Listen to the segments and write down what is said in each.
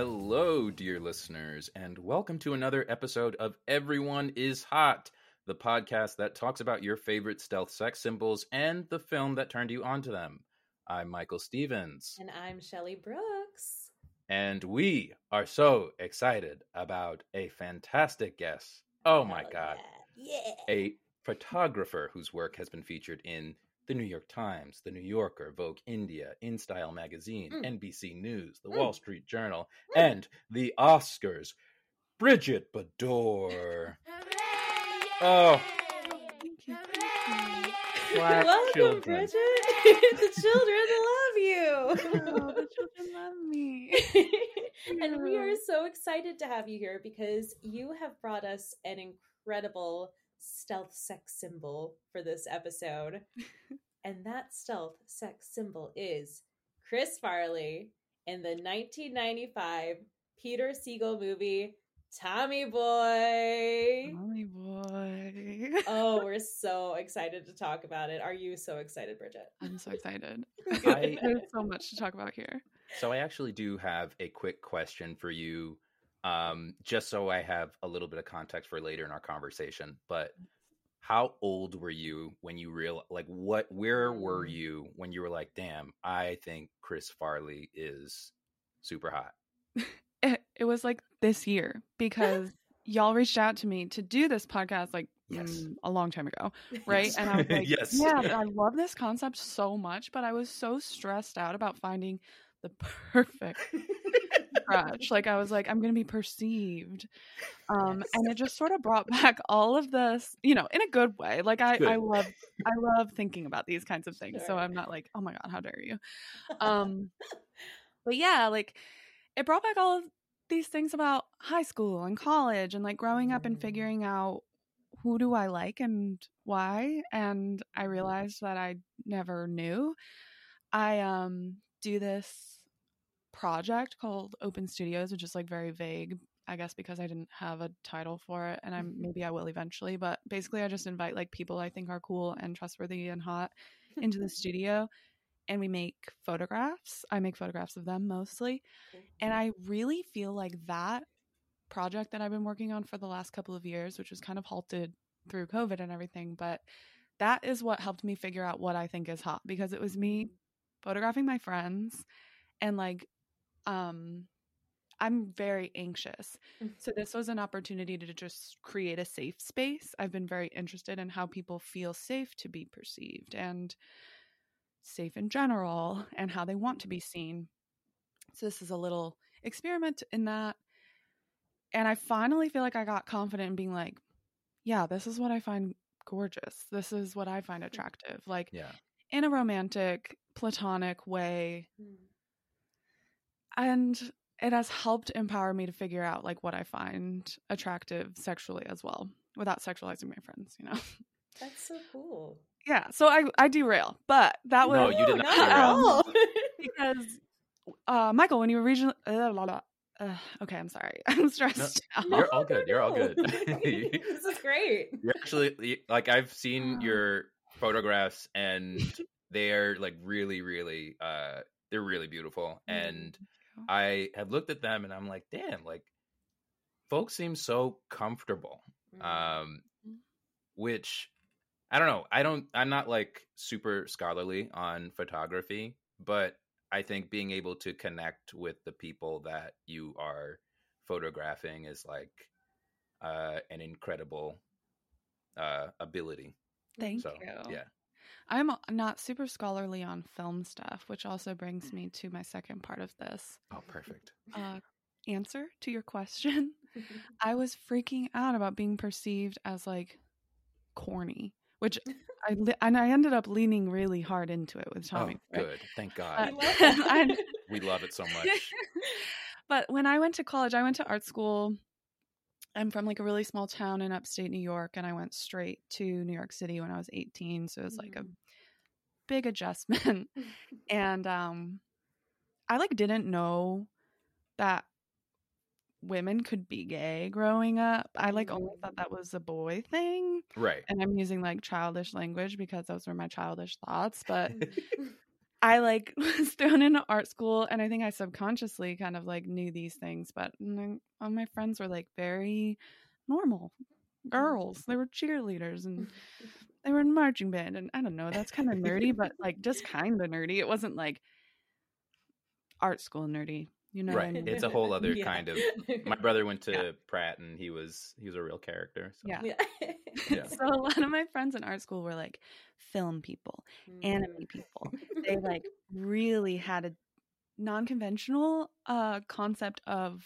Hello, dear listeners, and welcome to another episode of Everyone is Hot, the podcast that talks about your favorite stealth sex symbols and the film that turned you onto them. I'm Michael Stevens, And I'm Shelly Brooks. and we are so excited about a fantastic guest. Oh my god, Yeah. yeah. a photographer whose work has been featured in the New York Times, the New Yorker, Vogue India, InStyle magazine, Mm. NBC News, the Mm. Wall Street Journal, Mm. and the Oscars. Bridget Bador. Oh. Black Welcome, children. Bridget. the children love you. Oh, the children love me. and we are so excited to have you here because you have brought us an incredible stealth sex symbol for this episode. and that stealth sex symbol is Chris Farley in the 1995 Peter Segal movie Tommy Boy. Molly boy. Oh, we're so excited to talk about it. Are you so excited, Bridget? I'm so excited. I- There's so much to talk about here. So I actually do have a quick question for you, um, just so I have a little bit of context for later in our conversation. But how old were you when you real like what? Where were Mm. you when you were like, "Damn, I think Chris Farley is super hot." It, it was like this year because y'all reached out to me to do this podcast like Yes. mm, a long time ago, right? Yes. And I was like, Yes. yeah, I love this concept so much, but I was so stressed out about finding the perfect crutch. Like I was like, I'm gonna be perceived. Um and it just sort of brought back all of this, you know, in a good way. Like I, I love I love thinking about these kinds of things. So I'm not like, oh my god, how dare you? Um but yeah, like it brought back all of these things about high school and college and like growing up and Mm. figuring out who do I like and why and I realized that I never knew. I um do this project called Open Studios, which is like very vague, I guess because I didn't have a title for it and I'm Mhm. maybe I will eventually, but basically I just invite like people I think are cool and trustworthy and hot into the studio and we make photographs. I make photographs of them mostly. And I really feel like that project that I've been working on for the last couple of years, which was kind of halted through COVID and everything, but that is what helped me figure out what I think is hot because it was me photographing my friends and like um I'm very anxious. So this was an opportunity to just create a safe space. I've been very interested in how people feel safe to be perceived and safe in general and how they want to be seen. So this is a little experiment in that. And I finally feel like I got confident in being like, yeah, this is what I find gorgeous. This is what I find attractive. Like Yeah. in a romantic, platonic way. Mm. And it has helped empower me to figure out like what I find attractive sexually as well without sexualizing my friends, you know. That's so cool. yeah, so I I derail, but that was No, you did not, not at derail. all. because uh Michael, when you originally uh, blah, blah, uh, okay, I'm sorry. I'm stressed out. You're all good. You're all good. this is great. You're actually like I've seen your photographs and they are like really, really uh they're really beautiful. And I have looked at them and I'm like, damn, like folks seem so comfortable. Mm. Um which I don't know. I don't I'm not like super scholarly on photography, but I think being able to connect with the people that you are photographing is like uh an incredible uh ability. Thank so you. yeah. I'm not super scholarly on film stuff, which also brings me to my second part of this. Oh perfect. Uh, answer to your question. I was freaking out about being perceived as like corny, which I li- and I ended up leaning really hard into it with Tommy. oh, good. Thank God. I- we love it so much. but when I went to college, I went to art school. I'm from like a really small town in upstate New York, and I went straight to New York City when I was 18. So it was like a Mm. big adjustment. and um, I like didn't know that women could be gay growing up. I like only thought that was a boy thing. Right. And I'm using like childish language because those were my childish thoughts. But I like was thrown into art school and I think I subconsciously kind of like knew these things, but all my friends were like very normal girls. They were cheerleaders and they were in marching band and I don't know, that's kind of nerdy, but like just kind of nerdy. It wasn't like art school nerdy, you know. what I right. mean? It's a whole other Yeah. kind of my brother went to Yeah. Pratt and he was he was a real character. So. Yeah. Yeah. Yeah. So a lot of my friends in art school were like film people, anime Mm. people. They like really had a non-conventional uh concept of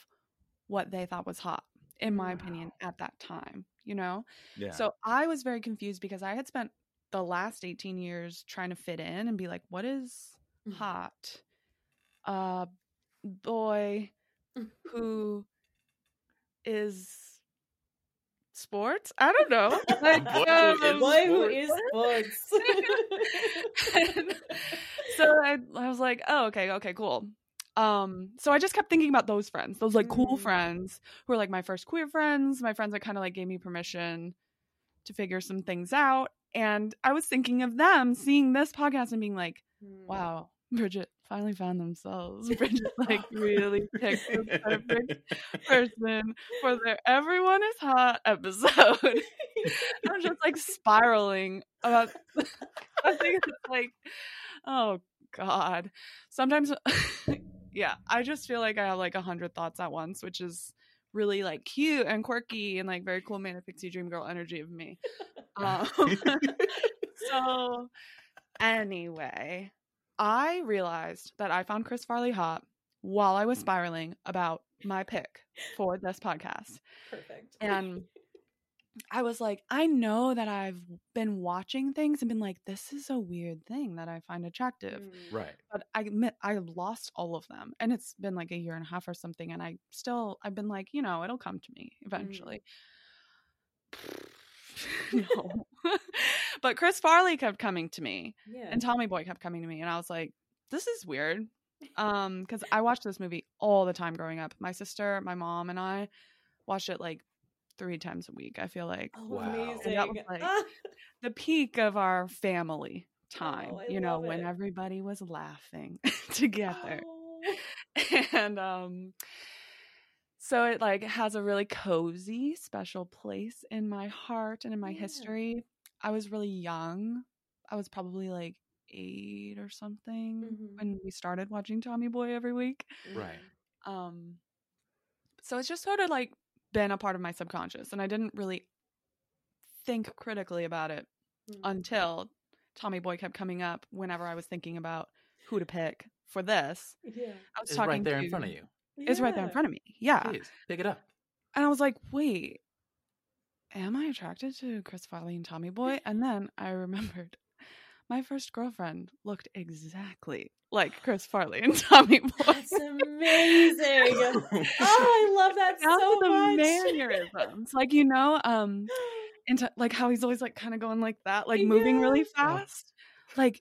what they thought was hot in my opinion at that time, you know? Yeah. So I was very confused because I had spent the last 18 years trying to fit in and be like what is Mm. hot? Uh boy who is sports? I don't know. Like, Boy who um, is Boy who sports. is sports. so I, I was like, oh, okay, okay, cool. Um, so I just kept thinking about those friends, those like cool Mm. friends who were like my first queer friends, my friends that kind of like gave me permission to figure some things out. And I was thinking of them seeing this podcast and being like, Mm. wow, Bridget finally found themselves. Bridget like really picked the perfect person for their everyone is hot episode. I'm just like spiraling about I think it's like oh god. Sometimes yeah, I just feel like I have like a hundred thoughts at once, which is really like cute and quirky and like very cool manic pixie dream girl energy of me. Um, so anyway, I realized that I found Chris Farley hot while I was spiraling about my pick for this podcast. Perfect. And I was like, I know that I've been watching things and been like, this is a weird thing that I find attractive. Mm. right. But I admit I lost all of them. And it's been like a year and a half or something. And I still, I've been like, you know, it'll come to me eventually. no. but Chris Farley kept coming to me Yeah. and Tommy Boy kept coming to me. And I was like, this is weird. Um, because I watched this movie all the time growing up. My sister, my mom, and I watched it like three times a week. I feel like oh, Wow. amazing. And that was like- the peak of our family time, Oh, you know, love when it. everybody was laughing together. Oh. And um so it like has a really cozy special place in my heart and in my Yeah. history. I was really young. I was probably like 8 or something Mhm. when we started watching Tommy Boy every week. Right. Um so it's just sort of like been a part of my subconscious and I didn't really think critically about it Mm. until Tommy Boy kept coming up whenever I was thinking about who to pick for this. Yeah. I was It's talking right there to, in front of you. It's right there in front of me. Yeah. Jeez, pick it up. And I was like, wait, am I attracted to Chris Farley and Tommy Boy? And then I remembered my first girlfriend looked exactly like Chris Farley and Tommy Boy. That's amazing. oh, I love that Down so the much. mannerisms. Like, you know, um, into like how he's always like kind of going like that, like moving really Yeah. fast. Like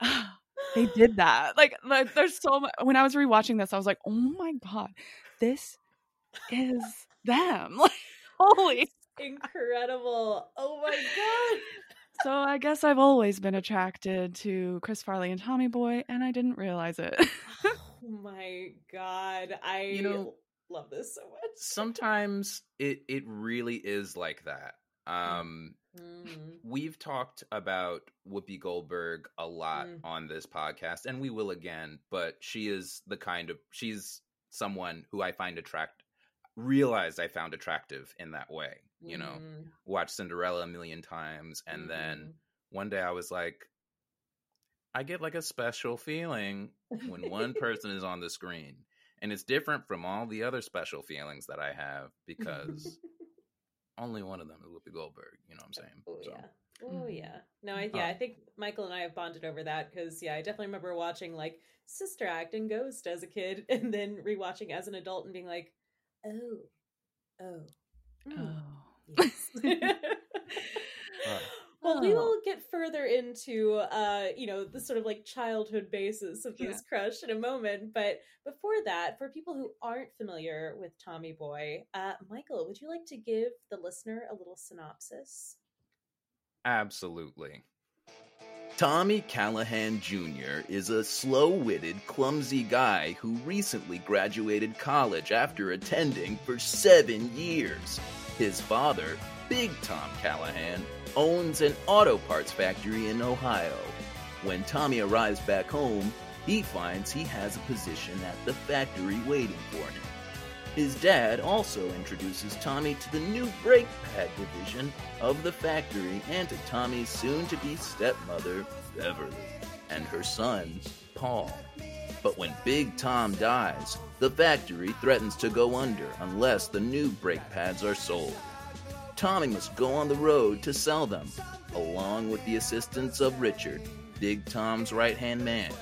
they did that. Like, like there's so much when I was rewatching this, I was like, oh my god, this is them. Like, holy Incredible. Oh my god. So I guess I've always been attracted to Chris Farley and Tommy Boy, and I didn't realize it. Oh my god. I You know- love this so much. Sometimes it it really is like that. Um, Mm. we've talked about Whoopi Goldberg a lot Mm. on this podcast, and we will again. But she is the kind of she's someone who I find attract realized I found attractive in that way. You know, Mhm. watched Cinderella a million times, and then Mhm. one day I was like, I get like a special feeling when one person is on the screen. And it's different from all the other special feelings that I have because only one of them is Whoopi Goldberg. You know what I'm saying? Oh So, yeah. Oh Mhm. yeah. No, I yeah, Uh, I think Michael and I have bonded over that because yeah, I definitely remember watching like Sister Act and Ghost as a kid, and then rewatching as an adult and being like, oh, oh, mm, oh. yes. Uh. Well, we Oh. will get further into uh, you know, the sort of like childhood basis of this crush in a moment. But before that, for people who aren't familiar with Tommy Boy, uh, Michael, would you like to give the listener a little synopsis? absolutely. Tommy Callahan Jr. is a slow witted, clumsy guy who recently graduated college after attending for seven years. His father, Big Tom Callahan, owns an auto parts factory in Ohio. When Tommy arrives back home, he finds he has a position at the factory waiting for him. His dad also introduces Tommy to the new brake pad division of the factory and to Tommy's soon to be stepmother, Beverly, and her son, Paul. But when Big Tom dies, the factory threatens to go under unless the new brake pads are sold. Tommy must go on the road to sell them, along with the assistance of Richard, Big Tom's right hand man.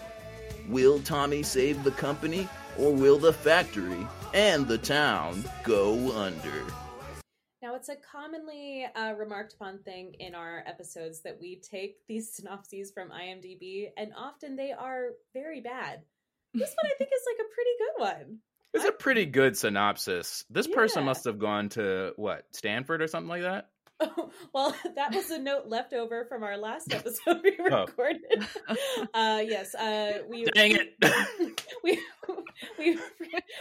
Will Tommy save the company, or will the factory and the town go under? Now, it's a commonly uh, remarked upon thing in our episodes that we take these synopses from IMDb, and often they are very bad. This one I think is like a pretty good one. It's a pretty good synopsis. This person must have gone to what, Stanford or something like that? Oh, well, that was a note left over from our last episode we Oh. recorded. Uh, yes, uh, we Dang it. we we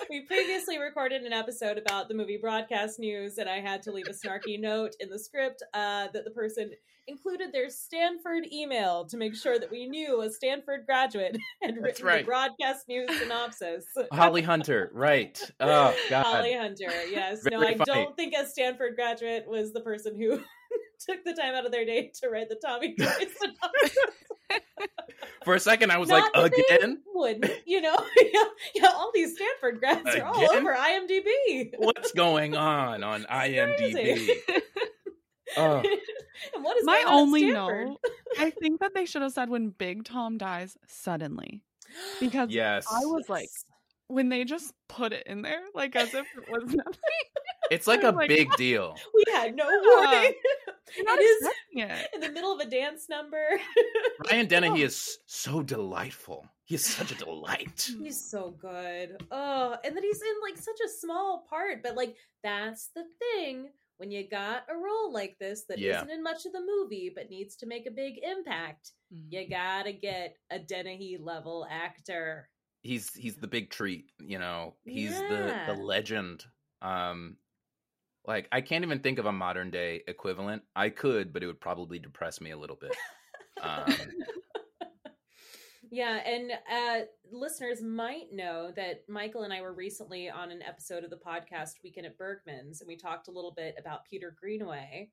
we previously recorded an episode about the movie Broadcast News, and I had to leave a snarky note in the script uh, that the person included their Stanford email to make sure that we knew a Stanford graduate had That's written right. the Broadcast News synopsis. Holly Hunter, right. Oh, God. Holly Hunter, yes. no, Very I funny. don't think a Stanford graduate was the person who took the time out of their day to write the Tommy Boy synopsis. For a second, I was Not like, again? Wouldn't you know? yeah, yeah, all these Stanford grads are all over IMDb. What's going on on IMDb? crazy. Oh, and what is My going on at only Stanford? note, I think that they should have said when Big Tom dies suddenly. Because yes. I was like, when they just put it in there, like as if it was nothing. It's like a like, big deal. we had no Yeah. warning. You're not It is expecting it. in the middle of a dance number. Brian Dennehy is so delightful. He's such a delight. He's so good. Oh, and then he's in like such a small part, but like that's the thing when you got a role like this that Yeah. not in much of the movie but needs to make a big impact. You mm-hmm. gotta get a Dennehy level actor. He's he's the big treat, you know. He's Yeah. the the legend. Um like I can't even think of a modern day equivalent. I could, but it would probably depress me a little bit. Um Yeah, and uh, listeners might know that Michael and I were recently on an episode of the podcast Weekend at Bergman's, and we talked a little bit about Peter Greenaway.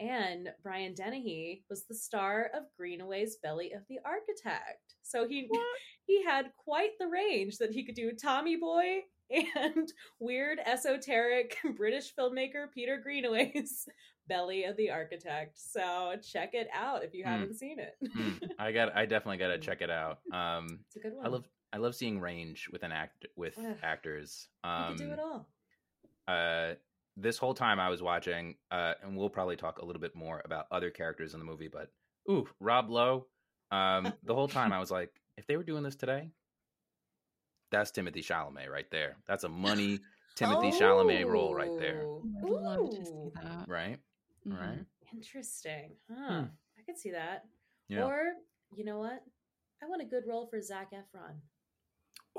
And Brian Dennehy was the star of Greenaway's Belly of the Architect. So he he had quite the range that he could do Tommy Boy and weird esoteric British filmmaker Peter Greenaway's Belly of the Architect. So check it out if you Hmm. haven't seen it. Hmm, I got. I definitely got to check it out. Um, It's a good one. I love. I love seeing range with an act with Ugh. actors. you Um, can do it all. uh, this whole time I was watching, uh, and we'll probably talk a little bit more about other characters in the movie, but ooh, Rob Lowe. Um, the whole time I was like, if they were doing this today, that's Timothy Chalamet right there. That's a money Timothy Chalamet role right there, Oh. I'd love to see that. right? Mhm. Right? Interesting. Huh. Hmm. I could see that. Yeah. Or, you know what? I want a good role for Zac Efron.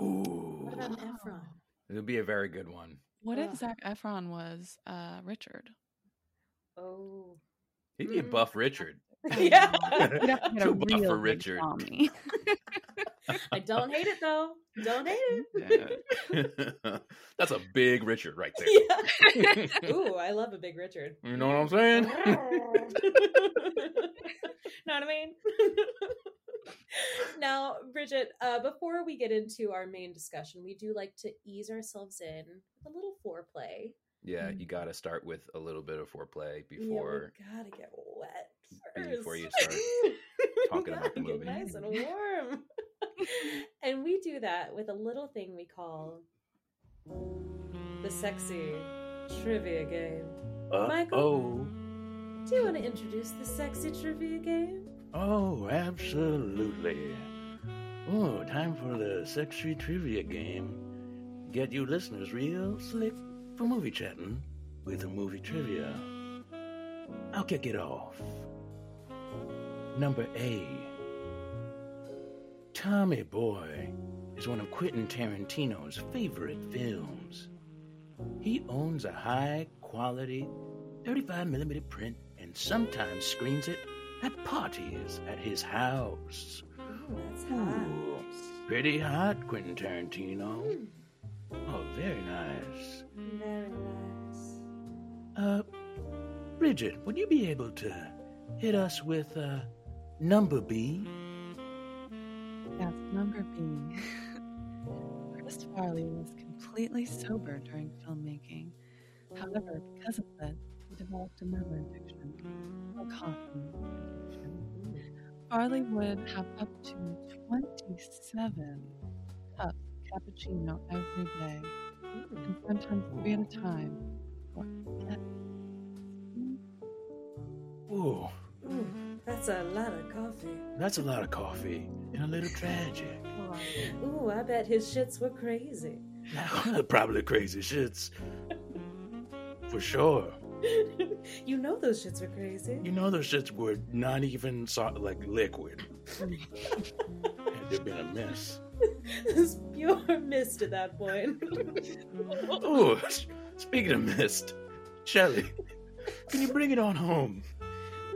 Ooh, What about Efron? it would be a very good one. What if Ugh. Zac Efron was uh, Richard? Oh. He'd be a Mm. buff Richard. Yeah. We'd have to get a Too buff for Richard. I don't hate it though. Don't hate it. That's a big Richard right there. Yeah. Ooh, I love a big Richard. You know what I'm saying? know what I mean? now, Bridget, uh, before we get into our main discussion, we do like to ease ourselves in with a little foreplay. Yeah, mm. you got to start with a little bit of foreplay Yeah, before. we gotta get wet first. Before you start talking about the Gotta get movie. nice and warm. and we do that with a little thing we call the sexy trivia game. Michael? oh, Do you want to introduce the sexy trivia game? oh, absolutely. Oh, time for the sexy trivia game. Get you listeners real slick for movie chatting hmm? with a movie trivia. I'll kick it off. Number A. Tommy Boy is one of Quentin Tarantino's favorite films. He owns a high quality 35mm print and sometimes screens it at parties at his house. Ooh, that's hot. Ooh, pretty hot, Quentin Tarantino. Oh, very nice. Very nice. Uh, Bridget, would you be able to hit us with uh, number B? Yes, number B. Chris Farley was completely sober during filmmaking. However, because of that, he developed another addiction, a coffee addiction. Farley would have up to 27 cups of cappuccino every day, and sometimes three at a time. Ooh, Ooh, that's a lot of coffee. that's a lot of coffee and a little tragic. Ooh, I bet his shits were crazy. Probably crazy shits. For sure. you know those shits were crazy. You know those shits were not even so- like liquid. Had there been a mess. This pure mist at that point. Oh, speaking of mist, Shelley, can you bring it on home?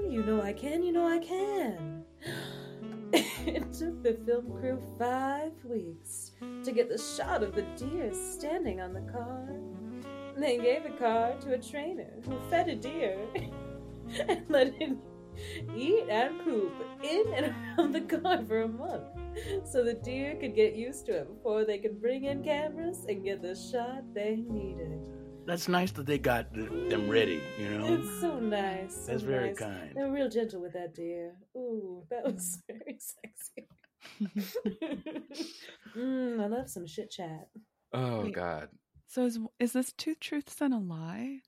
you know I can, you know I can. it took the film crew five weeks to get the shot of the deer standing on the car. They gave a car to a trainer who fed a deer and let it eat and poop in and around the car for a month so the deer could get used to it before they could bring in cameras and get the shot they needed. That's nice that they got them ready, you know? It's so nice. so That's very nice. kind. They were real gentle with that deer. Ooh, that was very sexy. mm, I love some shit chat. Oh Wait. God. So is is this two truths and a lie,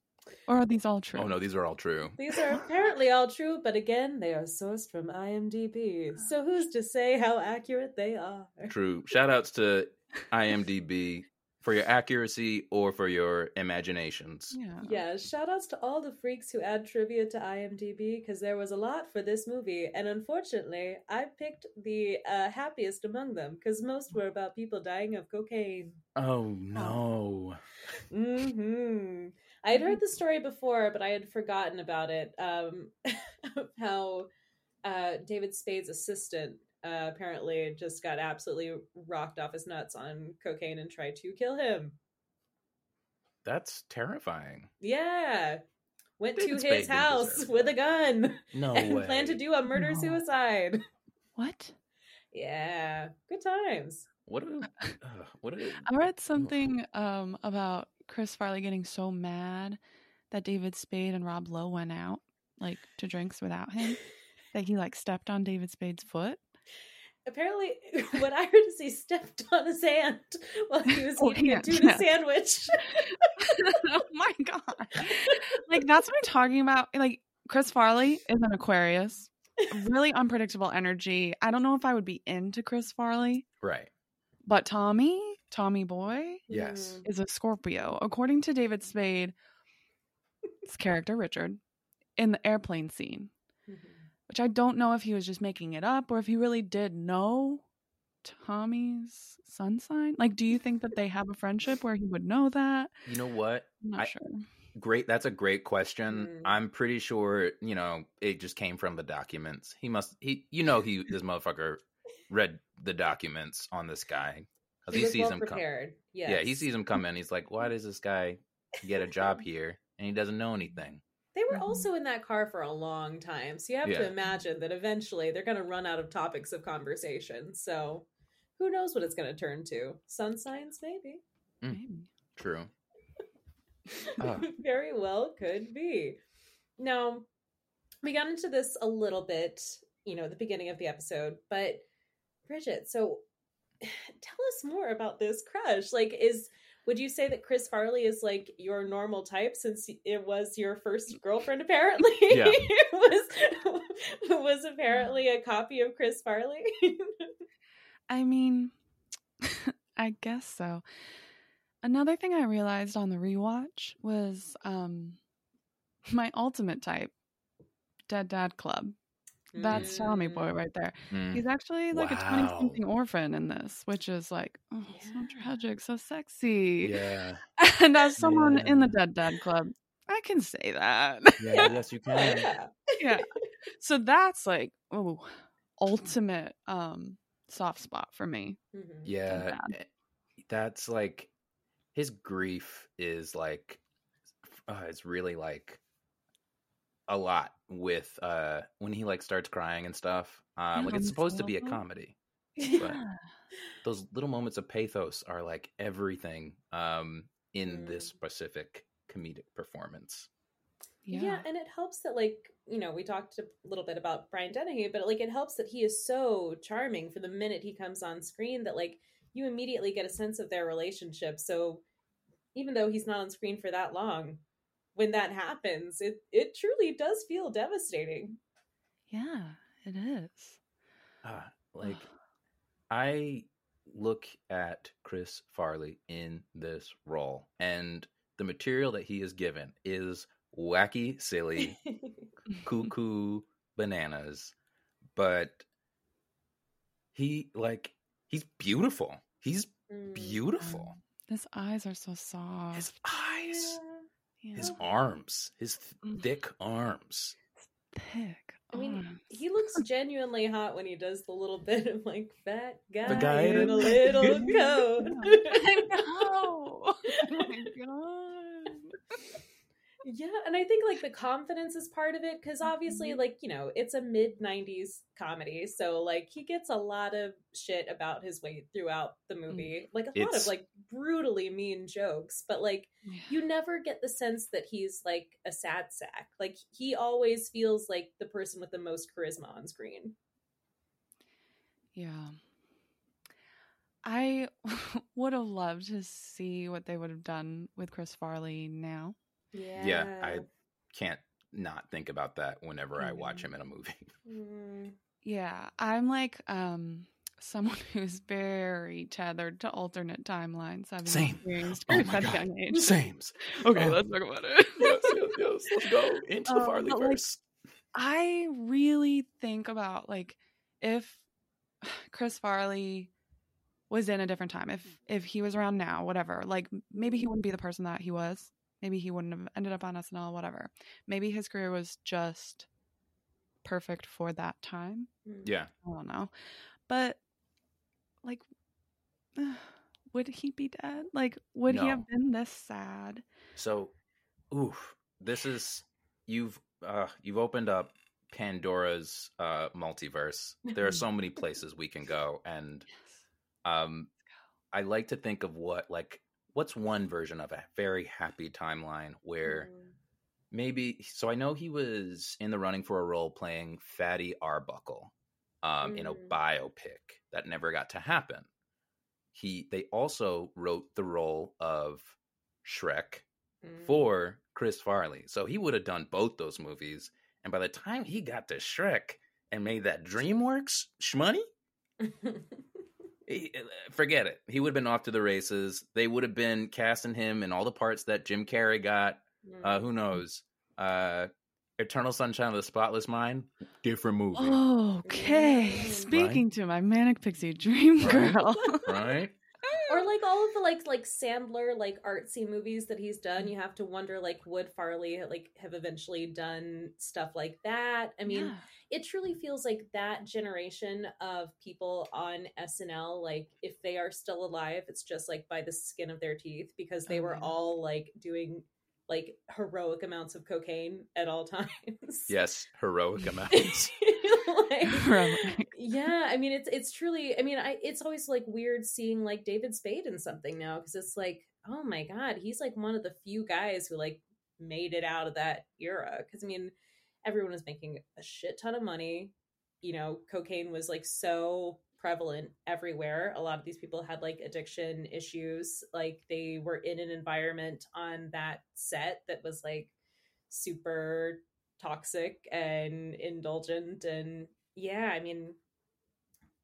or are these all true? Oh no, these are all true. These are apparently all true, but again, they are sourced from IMDb. So who's to say how accurate they are? True. Shout outs to IMDb for your accuracy or for your imaginations. Yeah. Yeah, shout outs to all the freaks who add trivia to IMDb because there was a lot for this movie. And unfortunately, I picked the uh, happiest among them because most were about people dying of cocaine. Oh no. hmm I had heard the story before, but I had forgotten about it. Um, how uh, David Spade's assistant uh, apparently just got absolutely rocked off his nuts on cocaine and tried to kill him. That's terrifying. Yeah. went David to Spade his house with a gun No and way. planned to do a murder No. suicide. What? Yeah, good times. What a, uh, what a, I read something um about Chris Farley getting so mad that David Spade and Rob Lowe went out like to drinks without him that he like stepped on David Spade's foot. Apparently, what I heard is he stepped on his hand while he was Oh, eating yeah, a tuna yeah. sandwich. oh my god. Like that's what I'm talking about. Like Chris Farley is an Aquarius. Really unpredictable energy. I don't know if I would be into Chris Farley, right. but Tommy, Tommy Boy, Yes. Mm. is a Scorpio. According to David Spade, his character Richard, in the airplane scene, Mhm. which I don't know if he was just making it up or if he really did know Tommy's sun sign. Like, do you think that they have a friendship where he would know that? You know what? I'm not I- sure. Great. That's a great question. Mm. I'm pretty sure, you know, it just came from the documents. He must, he, you know, he, this motherfucker read the documents on this guy. 'Cause He he sees well him come. prepared. Yes. Yeah, he sees him come in. He's like, why does this guy get a job here? And he doesn't know anything. They were Mhm. also in that car for a long time, so you have to imagine that eventually they're going to run out of topics of conversation. So, who knows what it's going to turn to? Sun signs, maybe. Maybe. True. Ah. Very well could be. Now, we got into this a little bit, you know, at the beginning of the episode, but Bridget, so tell us more about this crush. Like, is would you say that Chris Farley is like your normal type since it was your first girlfriend? Apparently, Yeah. was was apparently a copy of Chris Farley. I mean, I guess so. Another thing I realized on the rewatch was um my ultimate type, Dead Dad Club. That's Tommy Boy Mm. right there. Mm. He's actually like a 20 something orphan in this, which is like, oh, so tragic, so sexy. Yeah. And as someone in the Yeah. Dead Dad Club, I can say that. Yeah. yes, you can. Yeah. yeah. So that's like, oh, ultimate um soft spot for me. Mhm. Yeah. eh, That's like his grief is like uh, it's really like a lot with uh when he like starts crying and stuff. Um Yeah, like it's supposed to be a comedy. Yeah. Those little moments of pathos are like everything um in this Mm. specific comedic performance. Yeah. and it helps that like you know we talked a little bit about Brian Dennehy, but like it helps that he is so charming for the minute he comes on screen that like you immediately get a sense of their relationship. So even though he's not on screen for that long, when that happens, it it truly does feel devastating. Yeah, it is. Uh, like I look at Chris Farley in this role and the material that he is given is wacky, silly, cuckoo bananas, but he like he's beautiful. He's Mm. beautiful. His eyes are so soft. His eyes, yeah. his arms, his th- Mm. thick arms. thick. I mean, arms. he looks genuinely hot when he does the little bit of like fat guy, the guy in in a a- little coat. I know. Oh my god. Yeah, and I think like the confidence is part of it because obviously, mm-hmm. like, you know, it's a mid 90s comedy. So, like, he gets a lot of shit about his weight throughout the mm. movie. Like, a lot of like brutally mean jokes, but like, Yeah. you never get the sense that he's like a sad sack. Like, he always feels like the person with the most charisma on screen. Yeah. I would have loved to see what they would have done with Chris Farley now. Yeah. Yeah, I can't not think about that whenever I watch Mhm. him in a movie. Mm. Yeah, I'm like um someone who's very tethered to alternate timelines. having Same. experienced Oh my God. young age. Sames. Okay, Oh. let's talk about it. yes, yes, yes. Let's go into the Um, Farley but, like, verse. I really think about like if Chris Farley was in a different time, if if he was around now, whatever, like maybe he wouldn't be the person that he was. Maybe he wouldn't have ended up on SNL, whatever. Maybe his career was just perfect for that time. Mm. yeah. I don't know. But like would he be dead? Like would he have been this sad? So, oof, this is you've uh, you've opened up Pandora's uh, multiverse. There are so many places we can go, and um, I like to think of what like what's one version of a very happy timeline where Mm. maybe so I know he was in the running for a role playing Fatty Arbuckle um, in a Mm. biopic that never got to happen. He they also wrote the role of Shrek Mm. for Chris Farley. So he would have done both those movies. And by the time he got to Shrek and made that DreamWorks shmoney, he- forget it. He would have been off to the races. They would have been casting him in all the parts that Jim Carrey got. Uh, who knows? Uh, Eternal Sunshine of the Spotless Mind, different movie, Okay. Speaking to my manic pixie dream Right. girl. right? Or like all of the like like Sandler like artsy movies that he's done, you have to wonder like would Farley like have eventually done stuff like that? I mean, Yeah. it truly feels like that generation of people on SNL, like if they are still alive, it's just like by the skin of their teeth because they Oh, were all like doing like heroic amounts of cocaine at all times. Yes, heroic amounts. Like, Heroic. yeah, I mean it's it's truly I mean I it's always like weird seeing like David Spade in something now because it's like oh my god, he's like one of the few guys who like made it out of that era because I mean everyone was making a shit ton of money. You know, cocaine was like so prevalent everywhere. A lot of these people had like addiction issues. Like they were in an environment on that set that was like super toxic and indulgent and yeah, I mean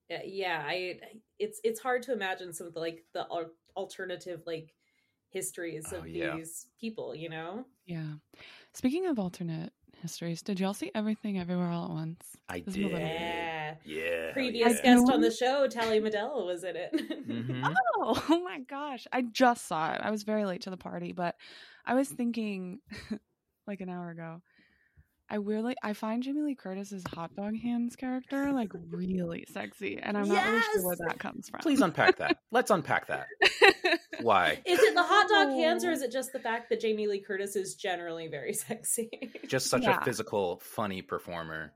yeah, yeah, I it's it's hard to imagine some of the like the alternative like histories Oh, of yeah. these people, you know? Yeah. Speaking of alternate histories, did y'all see everything everywhere all at once? I This did. Yeah. Yeah. Previous yeah. guest on the show, Tallie Medel, was in it. Mhm. Oh, oh my gosh. I just saw it. I was very late to the party, but I was thinking like an hour ago. I weirdly I find Jamie Lee Curtis's hot dog hands character like really sexy, and I'm not really sure where that comes from. Please unpack that. Let's unpack that. Why? Is it the hot dog hands or is it just the fact that Jamie Lee Curtis is generally very sexy? Just such Yeah. a physical, funny performer.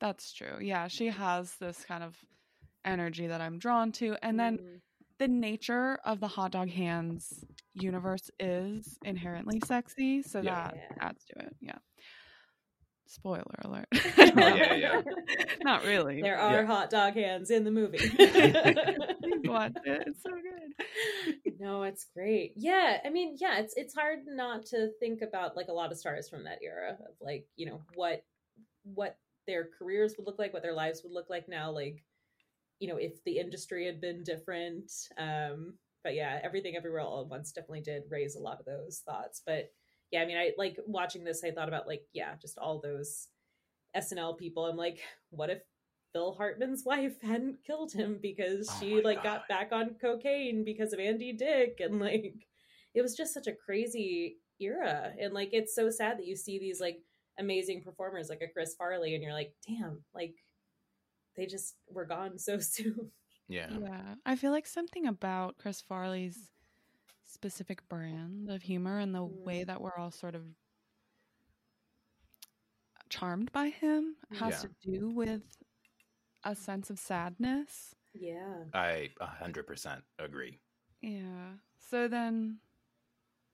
That's true. Yeah, she has this kind of energy that I'm drawn to, and then Mm. the nature of the hot dog hands universe is inherently sexy, so Yeah. that Yeah. adds to it. Yeah. Spoiler alert. yeah, yeah. Not really. there are Yeah. hot dog hands in the movie. Watch it. It's so good. no, it's great. Yeah, I mean, yeah, it's it's hard not to think about like a lot of stars from that era of like, you know, what what their careers would look like, what their lives would look like now, like, you know, if the industry had been different. Um, but yeah, everything everywhere all at once definitely did raise a lot of those thoughts. But yeah, I mean, I like watching this, I thought about like, yeah, just all those SNL people. I'm like, what if Phil Hartman's wife hadn't killed him because Oh she my like God. got back on cocaine because of Andy Dick and like it was just such a crazy era and like it's so sad that you see these like amazing performers like a Chris Farley and you're like damn like they just were gone so soon Yeah. Yeah. I feel like something about Chris Farley's specific brand of humor and the Mm. way that we're all sort of charmed by him has Yeah. to do with a sense of sadness. yeah I a hundred percent agree. Yeah. So then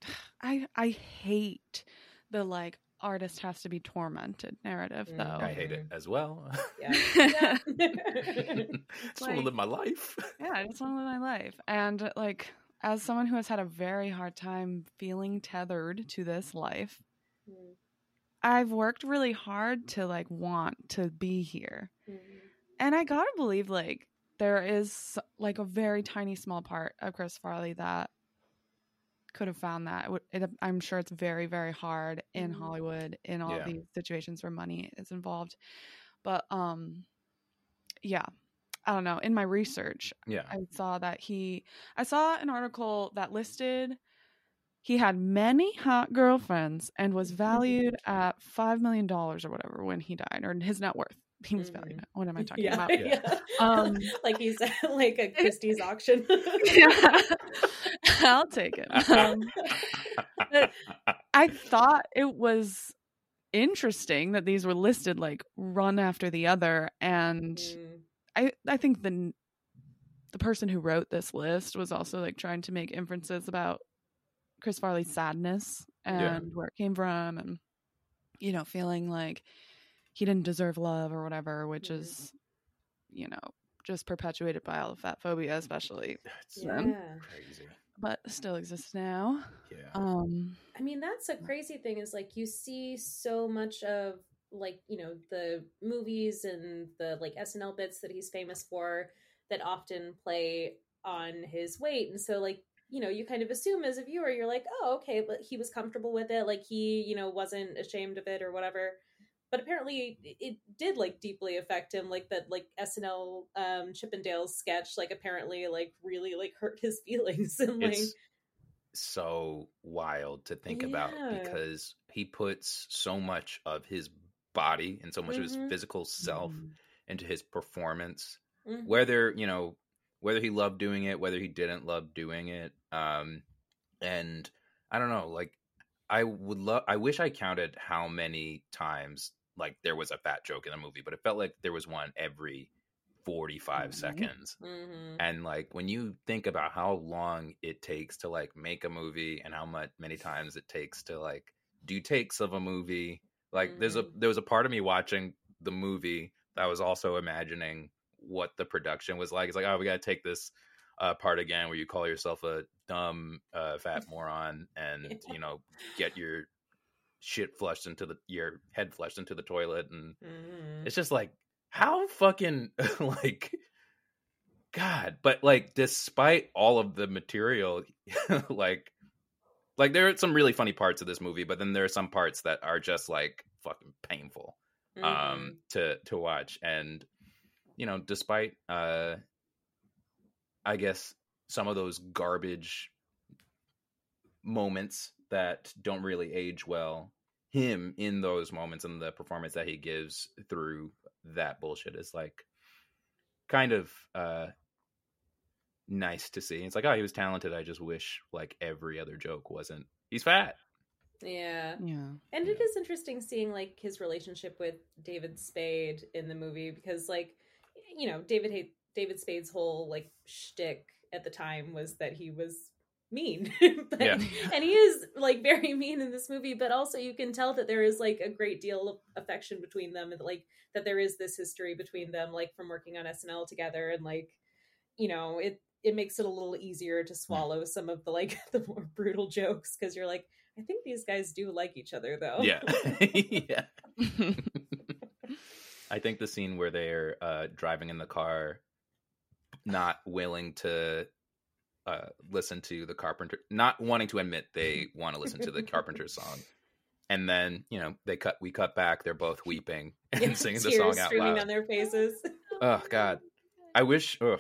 I I hate the like artist has to be tormented narrative Mm. though. I hate it as well. yeah yeah just want to live my life. yeah, I just want to live my life. And like as someone who has had a very hard time feeling tethered to this life, Mm, I've worked really hard to like want to be here. mm, And I got to believe like there is like a very tiny small part of Chris Farley that could have found that. It It, I'm sure it's very very hard in Mhm. Hollywood in all Yeah. these situations where money is involved. But um yeah. I don't know. In my research, yeah. I saw that he I saw an article that listed he had many hot girlfriends and was valued at five million dollars or whatever when he died, or his net worth. He was valued. Mhm. At. What am I talking yeah, about? yeah. Um, like he's at like a Christie's auction Yeah. I'll take it. Um, I thought it was interesting that these were listed like one after the other and Mm. I I think the the person who wrote this list was also like trying to make inferences about Chris Farley's sadness and Yeah. where it came from and you know feeling like he didn't deserve love or whatever which Mhm. is you know just perpetuated by all of fat phobia especially That's. Yeah. crazy. but still exists now Yeah. um I mean, that's a crazy thing is like you see so much of like, you know, the movies and the like SNL bits that he's famous for that often play on his weight. And so like, you know, you kind of assume as a viewer, you're like, oh, okay, but he was comfortable with it. Like he, you know, wasn't ashamed of it or whatever. But apparently it- did like deeply affect him. Like that like SNL um Chippendales sketch, like apparently like really like hurt his feelings and like it's so wild to think about because he puts so much of his body and so much of his Mhm. physical self mm, into his performance Mhm. whether you know whether he loved doing it whether he didn't love doing it um and i don't know like i would love i wish i counted how many times like there was a fat joke in the movie but it felt like there was one every 45 Mhm. seconds Mhm. and like when you think about how long it takes to like make a movie and how much many times it takes to like do takes of a movie like there's a Mhm. there was a part of me watching the movie that was also imagining what the production was like it's like oh we got to take this uh, part again where you call yourself a dumb uh, fat moron and you know get your shit flushed into the your head flushed into the toilet and Mhm. it's just like how fucking like god but like despite all of the material like like there are some really funny parts of this movie but then there are some parts that are just like fucking painful Mhm. um to to watch and you know despite uh i guess some of those garbage moments that don't really age well him in those moments and the performance that he gives through that bullshit is like kind of uh nice to see it's like oh he was talented i just wish like every other joke wasn't he's fat yeah. yeah And it is interesting seeing like his relationship with David Spade in the movie because like you know, David hate David Spade's whole like shtick at the time was that he was mean. but, Yeah. And he is like very mean in this movie, but also you can tell that there is like a great deal of affection between them and like that there is this history between them, like from working on SNL together and like you know, it it makes it a little easier to swallow some of the like the more brutal jokes because you're like, I think these guys do like each other though. yeah yeah I think the scene where they're uh, driving in the car, not willing to uh, listen to the Carpenter, not wanting to admit they want to listen to the Carpenter song, and then you know they cut, we cut back, they're both weeping and Yeah, singing the song out streaming loud. down their faces. Oh God, I wish, ugh,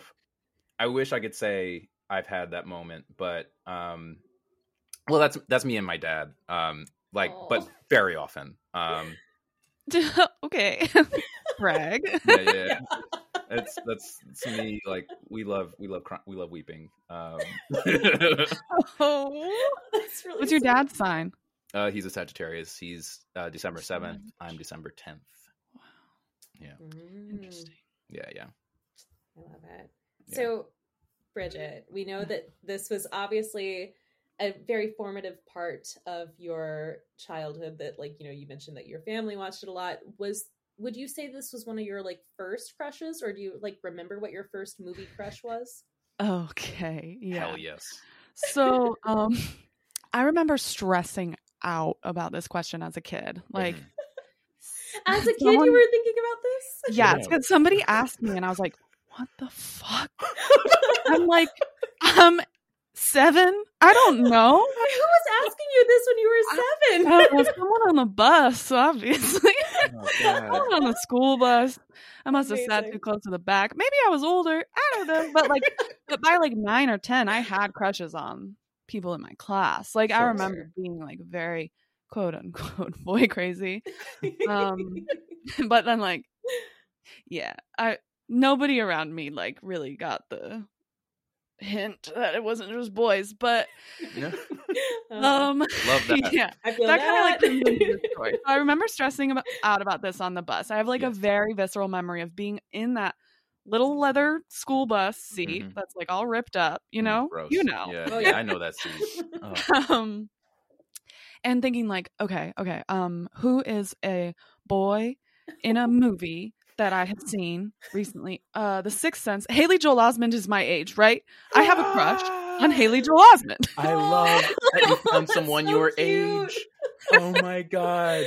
I wish I could say I've had that moment, but um, well, that's that's me and my dad, um, like, but very often, um. okay brag yeah, yeah, yeah. It's that's it's me. Like we love, we love, cry- we love weeping. Um, oh That's really what's your sweet. dad's sign uh, he's a Sagittarius. He's uh, December seventh. I'm December tenth. Wow. Yeah, Mm, interesting yeah, yeah. I love it. Yeah. So, Bridget, we know that this was obviously a very formative part of your childhood. That, like, you know, you mentioned that your family watched it a lot. Was would you say this was one of your like first crushes, or do you like remember what your first movie crush was? okay yeah Hell yes. so um i remember stressing out about this question as a kid like Mhm. As a kid, Someone- you were thinking about this. yeah, Yeah. it's 'cause somebody asked me and i was like what the fuck? I'm like i'm seven? I don't know. Who was asking you this when you were seven? Uh, well, someone on the bus obviously. Oh, God. someone on the school bus. I must have sat too close to the back. Maybe i was older. I don't know. But like but by like nine or ten i had crushes on people in my class. Like i Sure. remember being like very quote unquote boy crazy. Um but then like yeah i nobody around me like really got the hint that it wasn't just boys, but Yeah. Uh-huh. um, Love that. yeah, I that that. kind of like convinces the story. So I remember stressing about, out about this on the bus. I have like Yeah. a very visceral memory of being in that little leather school bus seat Mhm. that's like all ripped up. You Mm, know, gross. you know. Yeah, Oh, yeah, yeah. I know that seat. Oh. um and thinking like okay okay um who is a boy in a movie that i have seen recently uh the sixth sense haley joel osment is my age right i have a crush on haley joel osment I love that you found someone so your cute. age. Oh my god!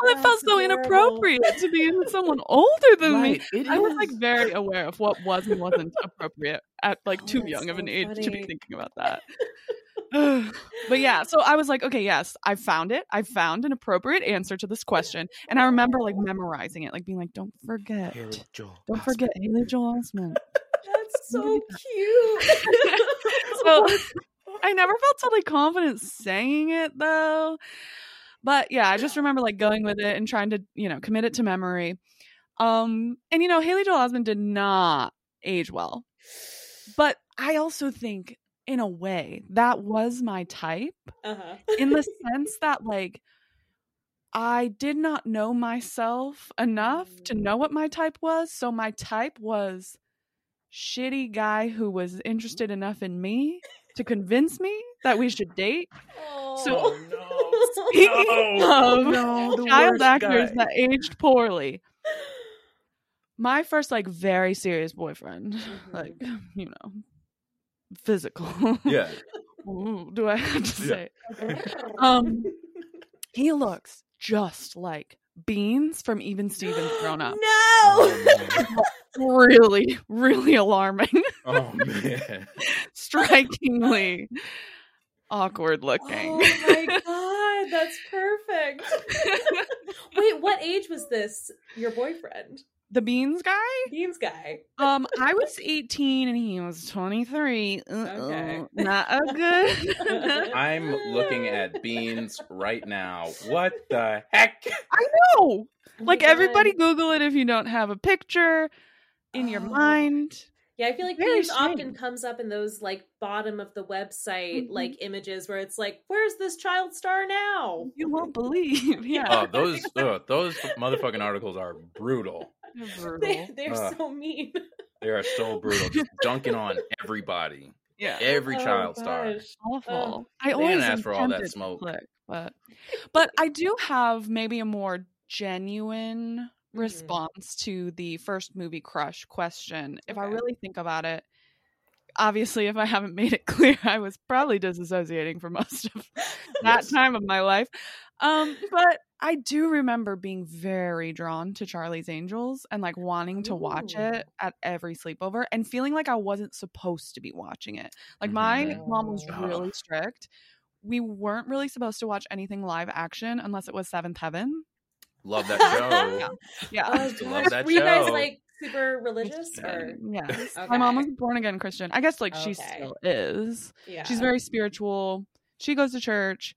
well, it felt so adorable. inappropriate to be with someone older than me Right, it i was like very aware of what was and wasn't appropriate at like Oh, too that's young of an so age to be thinking about that but yeah, so I was like, okay, yes, I found it. I found an appropriate answer to this question. And I remember like memorizing it, like being like, don't forget. Haley Joel Don't forget Haley Joel Osment. That's so cute. so I never felt totally confident saying it though. But yeah, I just remember like going with it and trying to, you know, commit it to memory. Um, and you know, Haley Joel Osment did not age well. But I also think in a way that was my type uh-huh. in the sense that like I did not know myself enough to know what my type was. So my type was shitty guy who was interested enough in me to convince me that we should date. So Oh, speaking No. of No, child actors guy. that aged poorly, my first like very serious boyfriend, Mhm. like you know, physical. Yeah. Ooh, do I have to Yeah. say? Um, he looks just like Beans from Even Stevens grown up. No. Oh, Really, really alarming. Oh man. Strikingly awkward looking. Oh my god, that's perfect. Wait, what age was this? Your boyfriend, the Beans guy? Beans guy. Um, I was 18 and he was 23. Okay. Not a good. I'm looking at beans right now. What the heck? I know. Oh my Like everybody Google it if you don't have a picture in your Oh. mind. Yeah, I feel like Very Beans often comes up in those like bottom of the website Mhm. like images where it's like, "Where's this child star now?" You won't believe. Yeah. Oh, those uh, those motherfucking articles are brutal. They're They, brutal. they're Ugh. so mean. They are so brutal, just dunking on everybody, Yeah. every Oh, child star. gosh. awful. I They always ask for all that smoke. click, but but I do have maybe a more genuine Mhm. response to the first movie crush question. If I really think about it, obviously, if I haven't made it clear, I was probably disassociating for most of that Yes. time of my life. Um, but I do remember being very drawn to Charlie's Angels and like wanting to watch Ooh. it at every sleepover and feeling like I wasn't supposed to be watching it. Like my mom was Oh. really strict. We weren't really supposed to watch anything live action unless it was Seventh Heaven. Love that show. Yeah. Used to love gosh. that Were you guys like super religious or Yes. My mom was a born again Christian. I guess like she still is. yeah? She's very spiritual. She goes to church.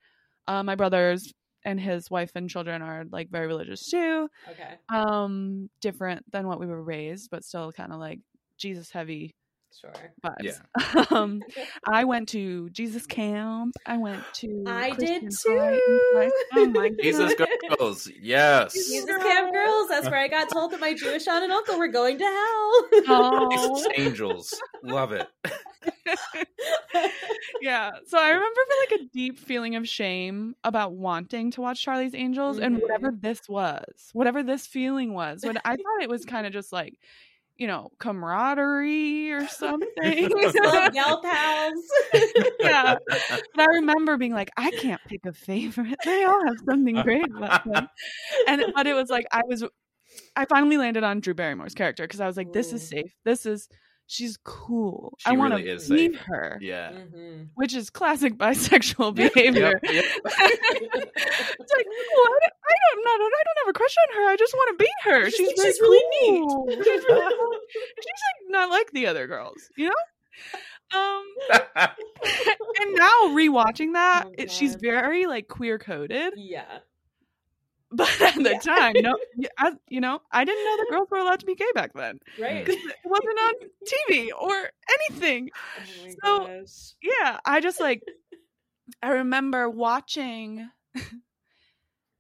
Uh, my brothers and his wife and children are like very religious too. okay. Um, different than what we were raised, but still kind of like Jesus heavy Sure. vibes. um, I went to Jesus camp. I went to I did Christian High in Christ. Oh my Jesus girls, yes. Jesus Camp Girls. That's where I got told that my Jewish aunt and uncle were going to hell. Oh. Jesus angels, love it. yeah. So I remember for like a deep feeling of shame about wanting to watch Charlie's Angels and Mhm. whatever this was, whatever this feeling was. When I thought it was kind of just like, you know, camaraderie or something. Gal pals. yeah. But I remember being like, I can't pick a favorite. They all have something great about them. And but it was like I was I finally landed on Drew Barrymore's character because I was like, this is safe. This is she's cool. She I want to really is meet safe. her. Yeah. Mhm. Which is classic bisexual behavior. Yep, yep. it's like, what? I don't know. I don't have a crush on her. I just want to be her. just She's, think she's really neat. cool. She's really cool. She's like not like the other girls, you know. Um, and now rewatching that, Oh, it, she's very like queer coded, Yeah. But at the Yeah. time, no, y- I, you know, I didn't know that girls were allowed to be gay back then. Right. 'Cause It wasn't on TV or anything. Oh So, gosh. Yeah, I just like I remember watching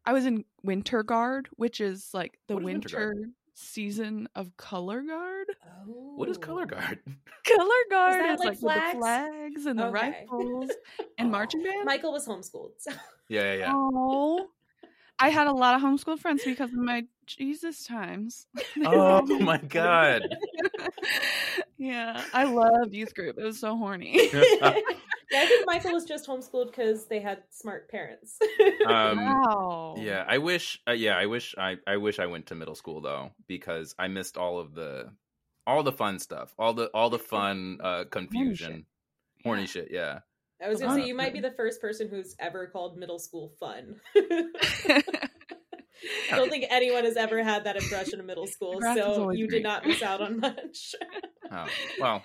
I was in Winter Guard, which is like the What is Winter winter, season of Color Guard. Oh. What is color oh. guard? Color Guard that is like like, flags? the flags and the rifles and marching band. Michael was homeschooled. So. Yeah, yeah, yeah. Oh, I had a lot of homeschool friends because of my Jesus times. Oh my god. yeah, I loved youth group. It was so horny. yeah, I think Michael was just homeschooled because they had smart parents. Um, wow. Yeah, I wish. Uh, yeah, I wish. I I wish I went to middle school though, because I missed all of the, all the fun stuff, all the all the fun uh confusion, horny shit. Yeah. I was gonna say Uh, you might be the first person who's ever called middle school fun. I don't think anyone has ever had that impression of middle school, Grass is so you green. did not miss out on much. Oh, well,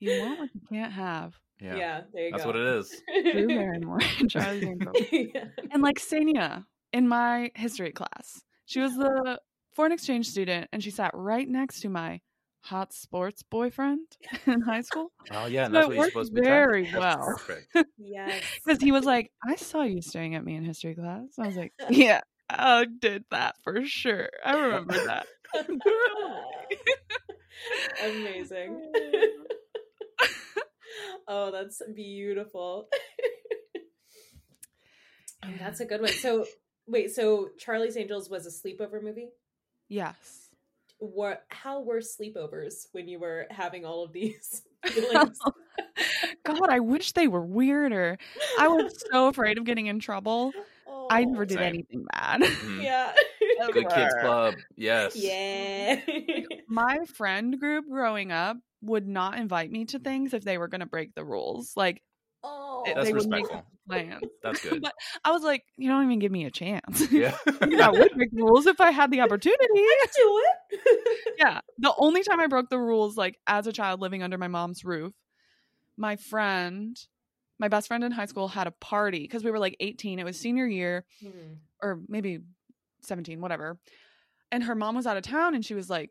you want what you can't have. yeah. yeah. there you That's go. what it is. Drew Barrymore and Charlie's Angels. yeah. And like Sania in my history class, she was the foreign exchange student, and she sat right next to my hot sports boyfriend in high school. Oh yeah, and So that's what you're supposed to be. very well. Perfect. Yes. Because he was like, I saw you staring at me in history class. I was like, Yeah, I did that for sure. I remember that. Amazing. Oh. oh, that's beautiful. Oh, that's a good one. So, wait, so Charlie's Angels was a sleepover movie? Yes. What how were sleepovers when you were having all of these feelings? God, I wish they were weirder. I was so afraid of getting in trouble. I never did Same. anything bad. Mhm. Yeah. Good Kids Club. Yes. Yeah. My friend group growing up would not invite me to things if they were going to break the rules. Like, oh. it- That's they would make respectful. plans. That's good. But I was like, you don't even give me a chance. Yeah. I would break the rules if I had the opportunity. I do it. yeah. The only time I broke the rules, like as a child living under my mom's roof, my friend, my best friend in high school had a party because we were like 18. It was senior year Hmm. or maybe 17, whatever. And her mom was out of town and she was like,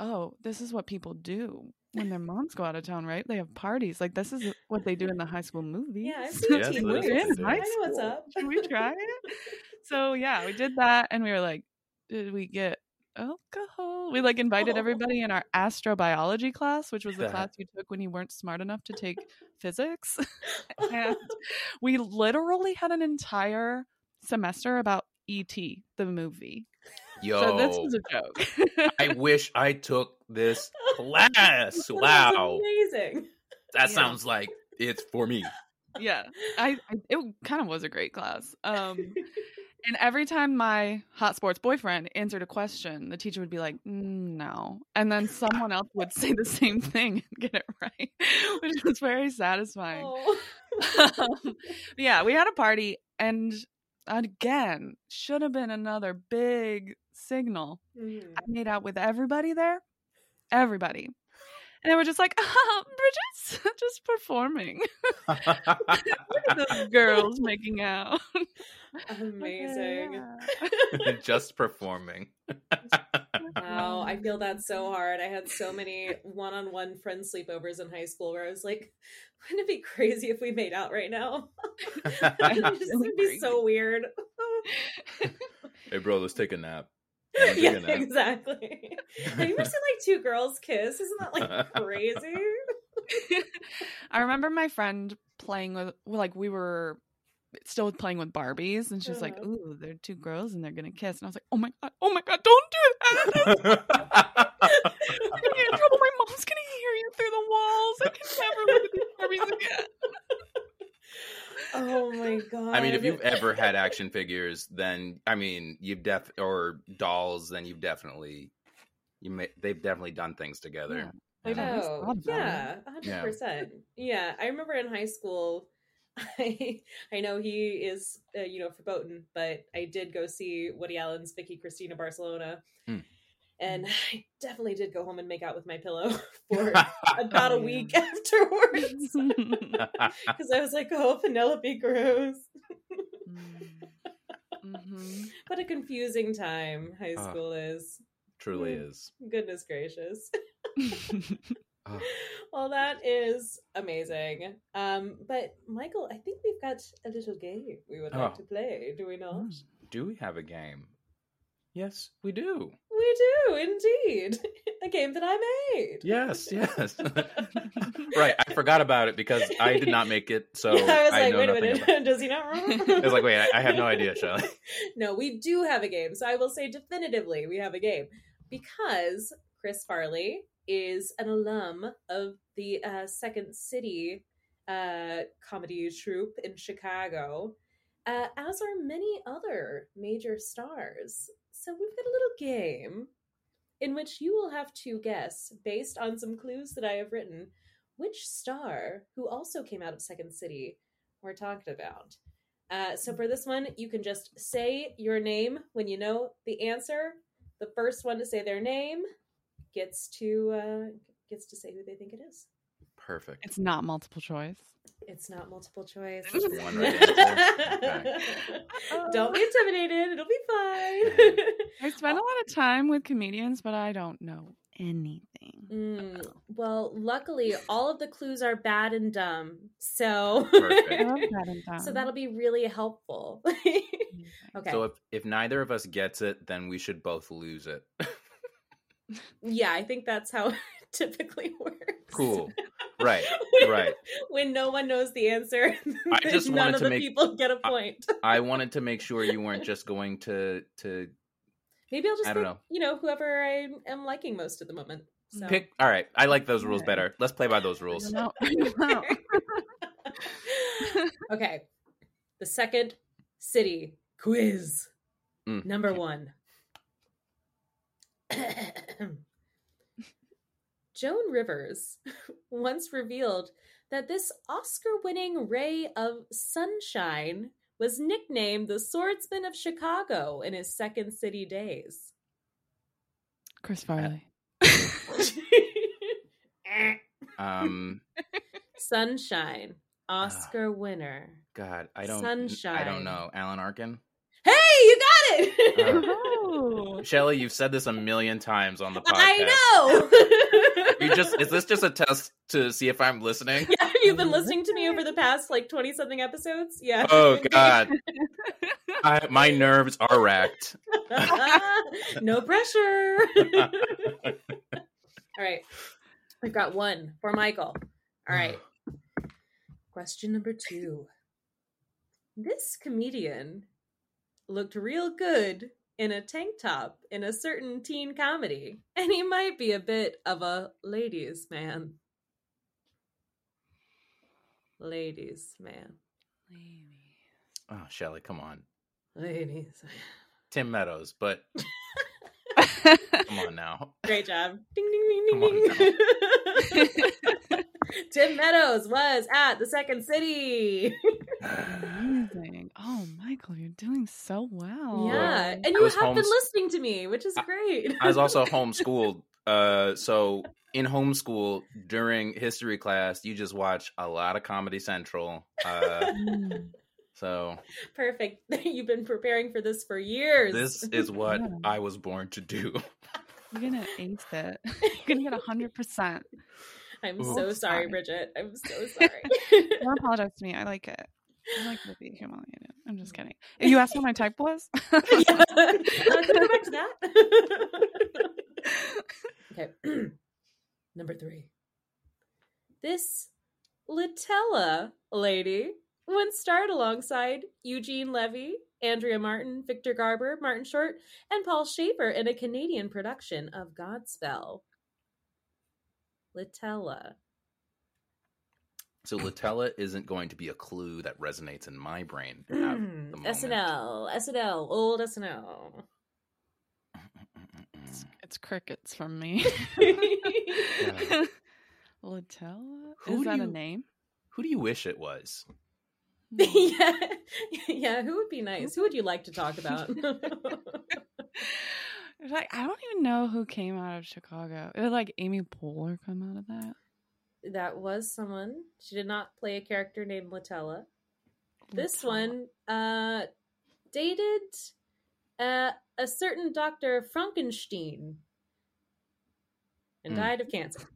Oh, this is what people do when their moms go out of town, right? They have parties. Like, this is what they do in the high school movies. Yeah, I've seen Yes, Teen that is Wolf. what they do. I know what's up. Should we try it? So yeah, we did that, and we were like, did we get alcohol? We like invited Oh. everybody in our astrobiology class, which was the Yeah. class you took when you weren't smart enough to take physics, and we literally had an entire semester about ET, the movie. Yo. So this was a joke. I wish I took this class. Wow. Amazing. That Yeah. sounds like it's for me. yeah, I, I it kind of was a great class. Um, and every time my hot sports boyfriend answered a question, the teacher would be like, "Mm, "No," and then someone else would say the same thing and get it right, which was very satisfying. Oh. um, yeah, we had a party, and again, should have been another big signal. Mhm. I made out with everybody there, everybody. And they were just like, um, oh, Bridget's just performing. Look at those girls making out. Amazing. Just performing. Wow, I feel that so hard. I had so many one-on-one friend sleepovers in high school where I was like, wouldn't it be crazy if we made out right now? it just would be so weird. hey, bro, let's take a nap. You yeah, take exactly. Have you ever seen like two girls kiss? Isn't that like crazy? I remember my friend playing with, like, we were still playing with Barbies, and she's like, Uh-huh. Ooh, they're two girls and they're going to kiss. And I was like, Oh my God, oh my God, don't do that. I'm going to get in trouble. My mom's going to hear you through the walls. I can never look at these Barbies again. Oh my god. I mean, if you've ever had action figures, then I mean, you've def or dolls, then you've definitely you may they've definitely done things together. Yeah. They've Yeah. Oh, thought about it. yeah, hundred percent. Yeah, I remember in high school. I I know he is uh, you know verboten, but I did go see Woody Allen's Vicky Cristina Barcelona, Hmm. And I definitely did go home and make out with my pillow for about a week afterwards because I was like, oh, Penelope Cruz. Mm. Mhm. Mhm. What a confusing time high Ah. school is. Truly Mm. is. Goodness gracious. Oh. well, that is amazing. Um, but Michael, I think we've got a little game we would like Oh. to play. Do we not? Do we have a game? Yes, we do. We do indeed. A game that I made. Yes, yes. right, I forgot about it because I did not make it, so Yeah, I was like, wait a minute, does he not remember? I was like, wait, I, I have no idea, Shelley. no, we do have a game. So I will say definitively we have a game because Chris Farley is an alum of the uh, Second City uh, comedy troupe in Chicago, uh, as are many other major stars. So we've got a little game in which you will have to guess, based on some clues that I have written, which star who also came out of Second City we're talking about. Uh, so for this one, you can just say your name when you know the answer. The first one to say their name gets to uh, gets to say who they think it is. Perfect. It's not multiple choice. It's not multiple choice. Just one right? Okay. Don't be intimidated. It'll be fine. I spend a lot of time with comedians, but I don't know anything. Mm, well, luckily, all of the clues are bad and dumb, so I that and dumb. so that'll be really helpful. okay. So if, if neither of us gets it, then we should both lose it. yeah, I think that's how it typically works. cool. Right. Right. When no one knows the answer, I just none wanted of to the make- people get a point. I wanted to make sure you weren't just going to to Maybe I'll just I don't pick, know. you know, whoever I am liking most at the moment. So. pick. All right, I like those rules Alright. better. Let's play by those rules. No, no. okay. The second city quiz. Mm, Number one. Joan Rivers once revealed that this Oscar winning ray of sunshine was nicknamed the Swordsman of Chicago in his Second City days. Chris Farley. Um, sunshine, Oscar winner. God, I don't. I Sunshine. I don't know. Alan Arkin. Hey, you got it! Oh. Shelly, you've said this a million times on the podcast. I know. You just is this just a test to see if I'm listening? Yeah, you've been mm-hmm. listening to me over the past like 20 something episodes. Yeah. Oh God, I, my nerves are racked. no pressure. All right. We've got one for Michael. All right. Question number two. This comedian looked real good in a tank top in a certain teen comedy, and he might be a bit of a ladies' man. Ladies' man. Oh, Shelly, come on, Ladies. Tim Meadows, but come on now. Great job. Ding ding ding ding ding. Tim Meadows was at the second city. Amazing. Oh, Michael, you're doing so well. yeah. And you was have been listening to me, which is great. I was also homeschooled. Uh, so in homeschool during history class, you just watch a lot of Comedy Central. Uh, Mm. so Perfect. You've been preparing for this for years. this is what Yeah. I was born to do. You're gonna ace it. You're gonna get hundred percent. I'm Ooh. so sorry, sorry. Bridget. I'm so sorry. Don't apologize to me. I like it. I like to be humiliated. I'm just kidding. You asked what my type was. yeah. Uh, go back to that? okay. Number three. This Litella lady once starred alongside Eugene Levy, Andrea Martin, Victor Garber, Martin Short, and Paul Shaffer in a Canadian production of Godspell. Litella. So Litella isn't going to be a clue that resonates in my brain. at Mm, the. SNL. SNL. Old SNL. It's, it's crickets from me. Litella? Who Is do that a name? Who do you wish it was? yeah. Yeah. Who would be nice? Who would you like to talk about? It's like I don't even know who came out of Chicago. Did like Amy Poehler come out of that? that was someone. She did not play a character named Litella. This one uh dated uh, a certain Dr. Frankenstein and Mm. died of cancer.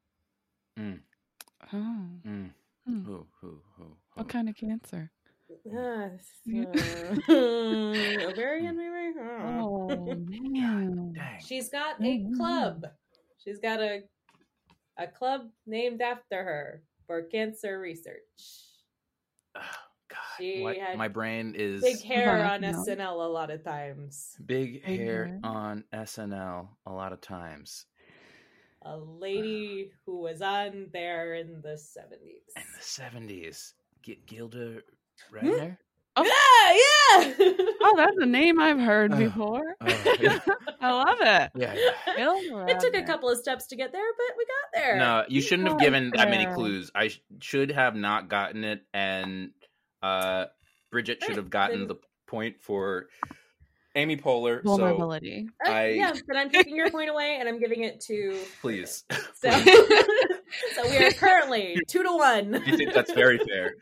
Mm, Oh, mm. Who, who, who, what kind of cancer? Uh, ovarian, maybe? Oh man. Dang. She's got a club. She's got a a club named after her for cancer research. Oh, God. She What? had My brain is Big hair on on SNL. SNL a lot of times. big Big hair hair. on SNL a lot of times. A lady who was on there in the 70s. In the 70s. G- Gilda Hmm? Radner? Yeah, yeah. Oh, that's a name I've heard Oh. before. Oh, yeah. I love it. yeah, yeah. It took a couple of steps to get there, but we got there. No, you shouldn't have got given that many clues. I sh- should have not gotten it, and uh, Bridget should have gotten the point for Amy Poehler. So vulnerability. Uh, I- yeah, but I'm taking your point away and I'm giving it to. please, So, so we are currently two to one. you think that's very fair?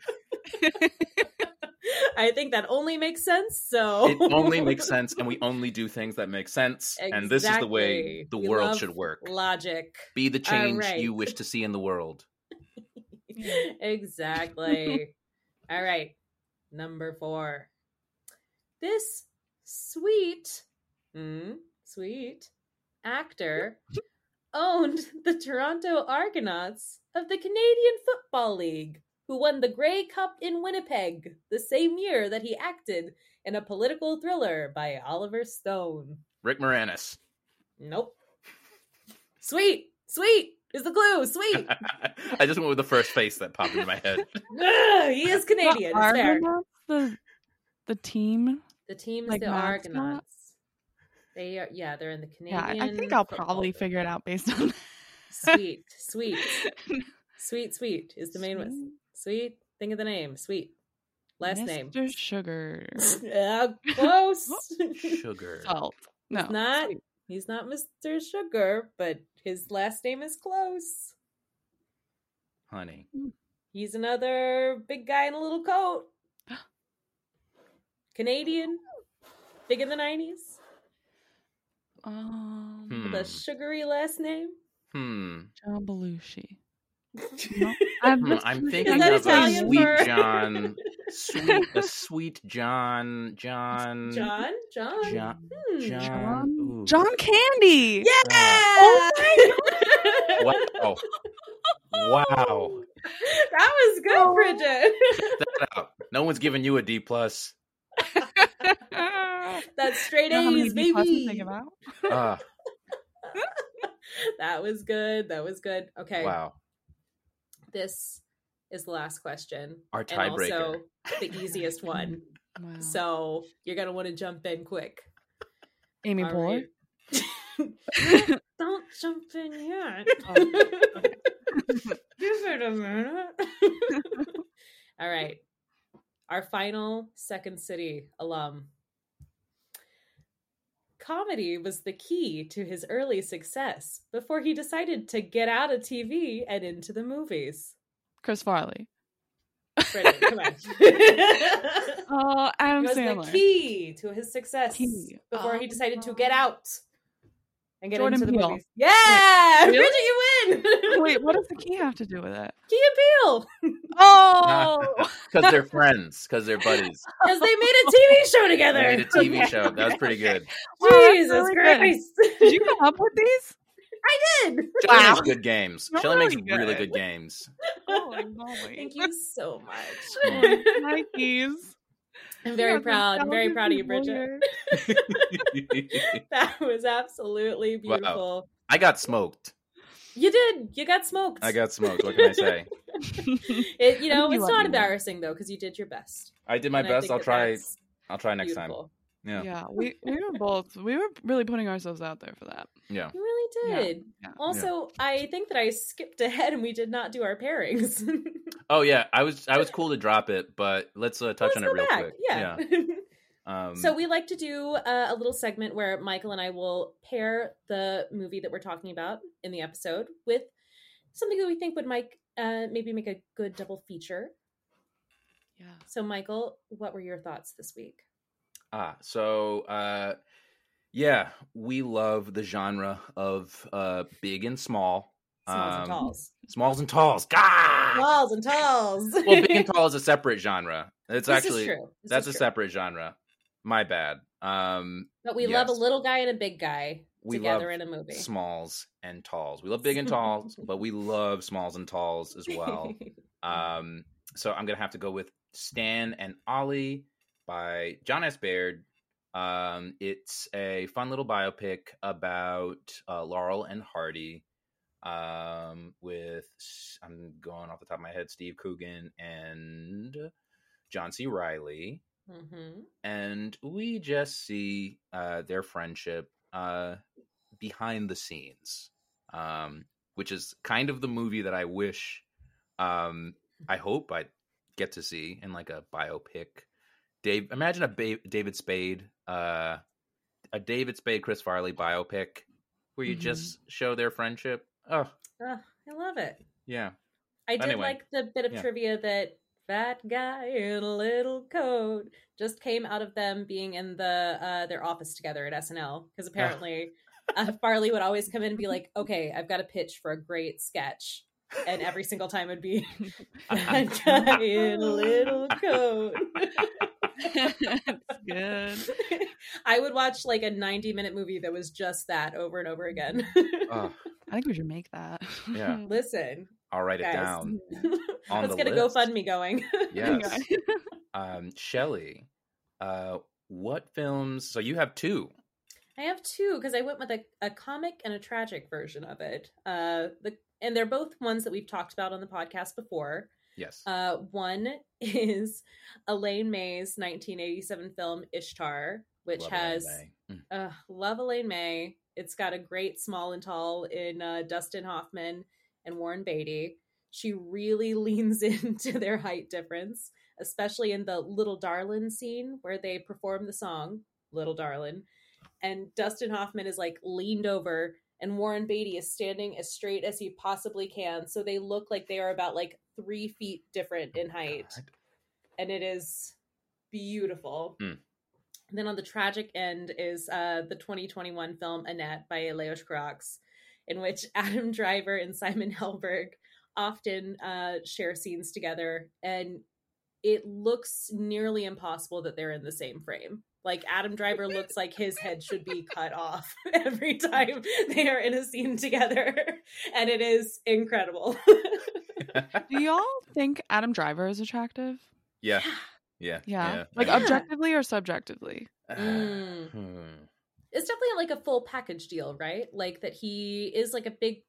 I think that only makes sense. So It only makes sense, and we only do things that make sense. And this is the way the We world should work. Logic. Be the change right. you wish to see in the world. exactly. All right. Number four. This sweet, mm, sweet actor owned the Toronto Argonauts of the Canadian Football League, who won the Grey Cup in Winnipeg the same year that he acted in a political thriller by Oliver Stone. Rick Moranis. Nope. Sweet, sweet is the clue. Sweet. I just went with the first face that popped into my head. Ugh, he is Canadian. The It's fair. Argonauts, the the team. The team is Like the mascot? Argonauts. They are, yeah, they're in the Canadian. I I think I'll probably league. figure it out based on Sweet, sweet, sweet, sweet is the main one. Sweet. Sweet. Think of the name. Sweet. Last name. Mr. Sugar. Yeah, close. Sugar. Salt. No. He's not. sweet. He's not Mr. Sugar, but his last name is close. Honey. He's another big guy in a little coat. Canadian. Big in the nineties. Um, Hmm. With a sugary last name. Hmm. John Belushi. No, I'm, Hmm, I'm thinking of Italian a sweet for- John, sweet a sweet John, John, John? John? John, Hmm. John, John, ooh. John Candy. Yeah! Oh my God. Wow! Wow! that was good, Oh. Bridget. That out. No one's giving you a D plus. That's straight You know how many A's, baby. they give? Ah, that was good. That was good. Okay. wow! This is the last question. Our and tiebreaker. also the easiest one. Wow. So you're gonna want to jump in quick. Amy All Poehler. right. Don't jump in yet. Give it a minute. All right. Our final Second City alum. Comedy was the key to his early success before he decided to get out of TV and into the movies. Chris Farley. Brendan, come on. Oh, It Adam was Sandler. the key to his success Key. before he oh, decided to Oh. get out and get Jordan into the Peele. movies. Yeah, Really? Bridget, you win. Wait, what does the key have to do with it? Key and Peele, Oh, Because they're friends. Because they're buddies. because they made a TV show They together. made a TV show. That was pretty good. Wow, that's Jesus really good. Christ! did you come up with these? I did. Shelly Wow. makes good games. You're Shelly makes really really good. good games. Holy moly. Thank you so much. Oh, Nikes. I'm very Yeah, proud. I'm very proud of you, Bridget. That was absolutely Wow. beautiful. I got smoked. You did. You got smoked. I got smoked. What can I say? It, you know, You it's love not you. embarrassing though because you did your best. I did my And best. I'll try. I'll try next time. Yeah. Yeah, we, we were both we were really putting ourselves out there for that. Yeah. You really did. Yeah. Also, I think that I skipped ahead and we did not do our pairings. Oh yeah. I was I was cool to drop it, but let's uh, touch Let's on it real back. quick. Yeah. Um, so we like to do uh, a little segment where Michael and I will pair the movie that we're talking about in the episode with something that we think would make uh, maybe make a good double feature. Yeah. So, Michael, what were your thoughts this week? Ah, so uh, Yeah, we love the genre of uh big and small. Smalls Um, and talls. Smalls and talls. God! Smalls and talls. well, big and tall is a separate genre. It's This is actually true. This that's a is true. separate genre. My bad. Um But we love a little guy and a big guy we together in a movie. smalls and talls. We love big and talls, but we love smalls and talls as well. Um, so I'm gonna have to go with Stan and Ollie by Jon S. Baird. Um, it's a fun little biopic about uh, Laurel and Hardy. Um, with I'm going off the top of my head, Steve Coogan and John C. Reilly hmm and we just see uh, their friendship uh, behind the scenes, um, which is kind of the movie that I wish, um, I hope I get to see in like a biopic. Dave, imagine a ba- David Spade, uh, a David Spade Chris Farley biopic where you Mhm. just show their friendship. Oh, Ah, I love it. yeah, I did Anyway, like the bit of yeah. trivia that that guy in a little coat just came out of them being in the uh, their office together at SNL because apparently uh, Farley would always come in and be like, "Okay, I've got a pitch for a great sketch," and every single time it'd be that guy in a little coat. It's good. I would watch like a 90 minute movie that was just that over and over again. oh, I think we should make that. Yeah. Listen, I'll write it down. On let's the get a. GoFundMe going. Yes. um, Shelly, uh, what films? So you have two. I have two because I went with a, a comic and a tragic version of it. Uh, the and they're both ones that we've talked about on the podcast before. Yes. Uh, one is Elaine May's 1987 film Ishtar, which Love Elaine has May. Mm. uh, love Elaine May. It's got a great small and tall in uh, Dustin Hoffman and Warren Beatty. She really leans into their height difference, especially in the Little Darlin scene where they perform the song Little Darlin. And Dustin Hoffman is like leaned over, and Warren Beatty is standing as straight as he possibly can. So they look like they are about like three feet different in height God. and it is beautiful. Mm. And then on the tragic end is uh, the 2021 film Annette by Leos Carax, in which Adam Driver and Simon Helberg often uh, share scenes together, and it looks nearly impossible that they're in the same frame. Like Adam Driver looks like his head should be cut off every time they are in a scene together, and it is incredible. Do y'all think Adam Driver is attractive? yeah. Yeah. Yeah. Like Yeah. objectively or subjectively? Mm. Hmm. It's definitely like a full package deal, right? Like that he is like a big,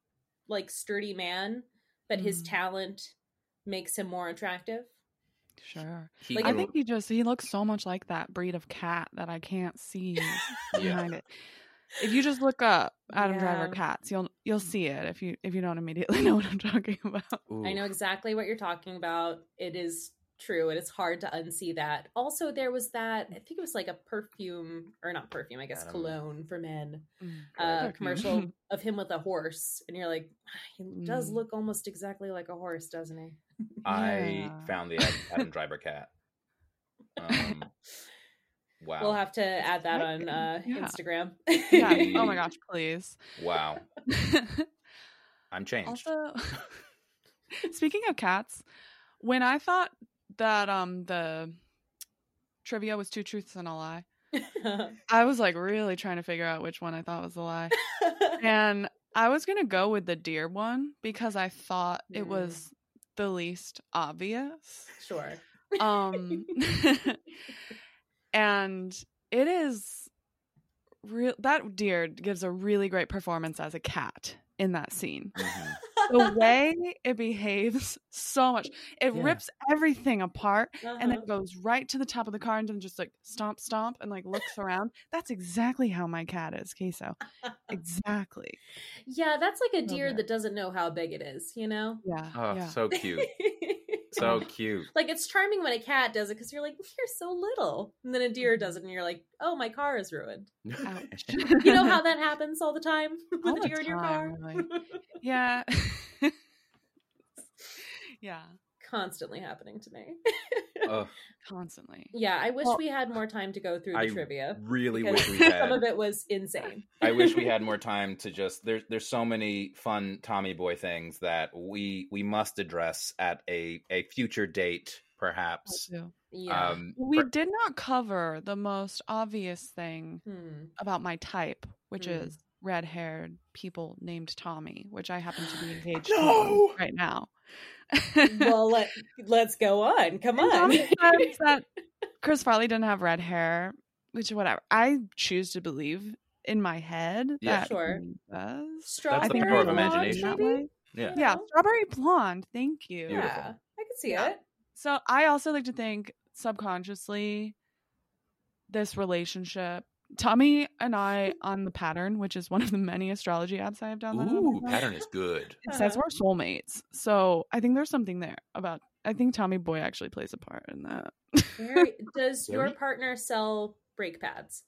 like sturdy man, but his Mm. talent makes him more attractive. Sure. He Like, I think he just he looks so much like that breed of cat that I can't see behind it. If you just look up Adam Driver cats, you'll you'll see it if you if you don't immediately know what I'm talking about. I know exactly what you're talking about. It is true, and it's hard to unsee that. Also, there was that I think it was like a perfume or not perfume, I guess Adam- cologne for men. Mm. Uh, commercial of him with a horse, and you're like, he does Mm. look almost exactly like a horse, doesn't he? I Yeah. found the Adam Driver cat. Um, wow. We'll have to add that on uh, Yeah. Instagram. Yeah. Oh my gosh, please. wow. I'm changed. also, speaking of cats, when I thought that um the trivia was two truths and a lie, I was like really trying to figure out which one I thought was the lie. and I was gonna go with the deer one because I thought it Mm. was the least obvious. sure. Um, and it is real. That deer gives a really great performance as a cat in that scene. Mhm. The way it behaves so much, it Yeah. rips everything apart and then Uh-huh. goes right to the top of the car and then just like stomp, stomp, and like looks around. That's exactly how my cat is, Queso. Exactly. yeah, that's like a deer good. that doesn't know how big it is, you know? Yeah. Oh, yeah. so cute. So cute. like it's charming when a cat does it because you're like, you're so little. And then a deer Mm-hmm. does it and you're like, oh, my car is ruined. Ouch. You know how that happens all the time with All the the deer in your car? time, really. yeah. yeah. Constantly happening to me. Ugh, constantly. Yeah, I wish Well- we had more time to go through the I trivia. really wish we had. some of it was insane. I wish we had more time to just there's there's so many fun Tommy Boy things that we we must address at a a future date perhaps. Yeah. Um We per- did not cover the most obvious thing Hmm. about my type, which Mm. is red haired people named Tommy, which I happen to be engaged No! to right now. Well, let let's go on. Come on. That Chris Farley didn't have red hair, which whatever. I choose to believe in my head Yeah. that Sure. he does. Strawberry the power of blonde, imagination. Maybe? way. yeah. Yeah, strawberry blonde. Thank you. Beautiful. Yeah, I can see Yeah. it. So I also like to think subconsciously this relationship. Tommy and I on the pattern, which is one of the many astrology apps I have downloaded. Ooh, pattern is good. It says we're soulmates. So I think there's something there about I think Tommy Boy actually plays a part in that. Very, does your partner sell brake pads?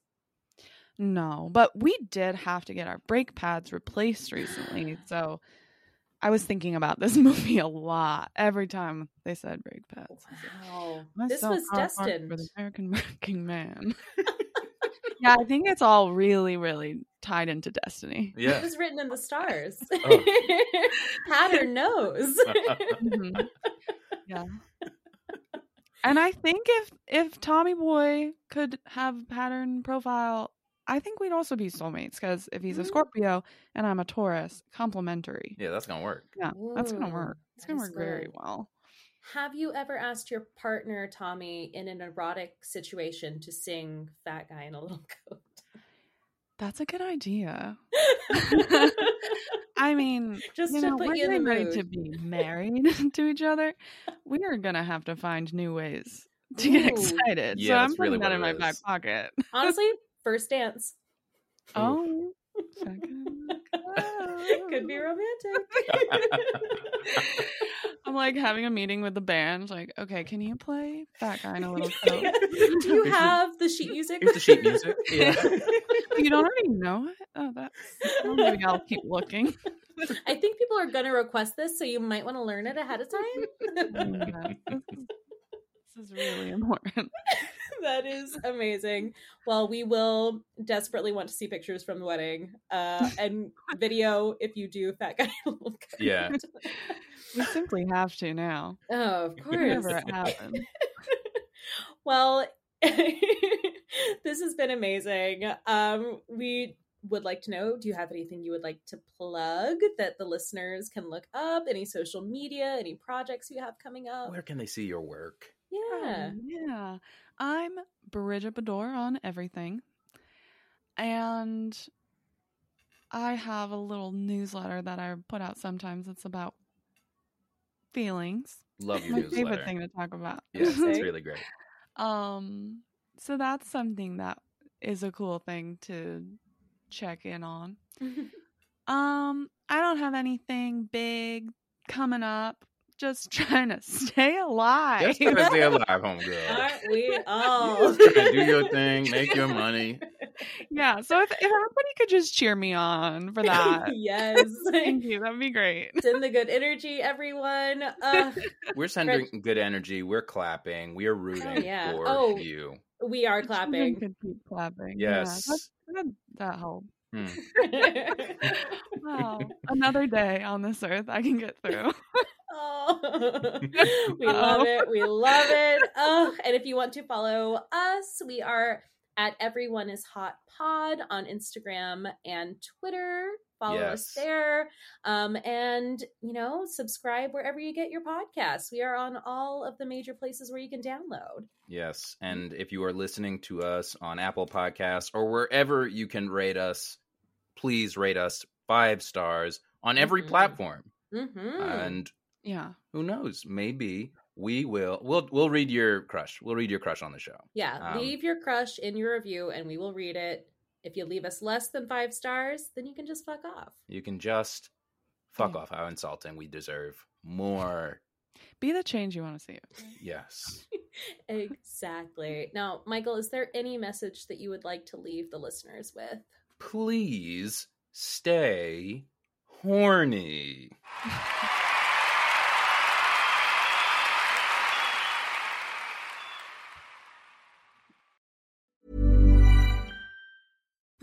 No, but we did have to get our brake pads replaced recently. So I was thinking about this movie a lot every time they said brake pads. Wow, this sell was destined. for the American working man. Yeah, I think it's all really, really tied into destiny. Yeah. It was written in the stars. Oh. Pattern knows. Mhm. Yeah. And I think if if Tommy Boy could have pattern profile, I think we'd also be soulmates because if he's a Mm. Scorpio and I'm a Taurus, complementary. Yeah, that's gonna work. Yeah, that's gonna work. It's gonna is work very well. Have you ever asked your partner Tommy in an erotic situation to sing "Fat Guy in a Little Coat"? That's a good idea. I mean, Just you to know, put we're you in the ready mood. to be married to each other. We are gonna have to find new ways to get excited. Yeah, so I'm that's really putting that in it my back pocket. Honestly, first dance Oh, second. Could be romantic. I'm like having a meeting with the band. Like, okay, can you play that Guy in a Little Coat? Do you have the sheet music? Here's the sheet music. Yeah. you don't already know it? Oh, that's. Well, maybe I'll keep looking. I think people are going to request this, so you might want to learn it ahead of time. Oh yeah, this is really important. That is amazing. Well, we will desperately want to see pictures from the wedding uh, and video if you do Fat Guy. in a Little Coat. Yeah. We simply have to now. Oh, of course. Whenever it happens. well, this has been amazing. Um, we would like to know do you have anything you would like to plug that the listeners can look up? Any social media, any projects you have coming up? Where can they see your work? Yeah. Um, yeah. I'm Bridget Badore on everything. And I have a little newsletter that I put out sometimes. It's about feelings. Love your My newsletter. favorite thing to talk about. Yes, it's really great. um so that's something that is a cool thing to check in on. Um I don't have anything big coming up. Just trying to stay alive. Just trying to stay alive, homegirl. Aren't we all? Just trying to do your thing, make your money. yeah. So if, if everybody could just cheer me on for that. yes. Thank you. That'd be great. Send the good energy, everyone. Uh, We're sending good energy. We're clapping. We are rooting yeah. for Oh. you. we are Children clapping. could keep clapping. Yes. that, that, that helped. Hmm. Wow. Another day on this earth I can get through. Oh, we Uh-oh. love it. We love it. Oh, and if you want to follow us, we are at Everyone is Hot Pod on Instagram and Twitter. Follow us there. Um, and, you know, subscribe wherever you get your podcasts. We are on all of the major places where you can download. Yes. And if you are listening to us on Apple Podcasts or wherever you can rate us, please rate us five stars on every Mhm. platform. Mm-hmm. And Yeah. who knows? Maybe we will. We'll we'll read your crush. We'll read your crush on the show. Yeah, Um, leave your crush in your review and we will read it. If you leave us less than five stars, then you can just fuck off. You can just fuck Yeah. off. How insulting. We deserve more. Be the change you want to see. Yes. exactly. Now, Michael, is there any message that you would like to leave the listeners with? Please stay horny.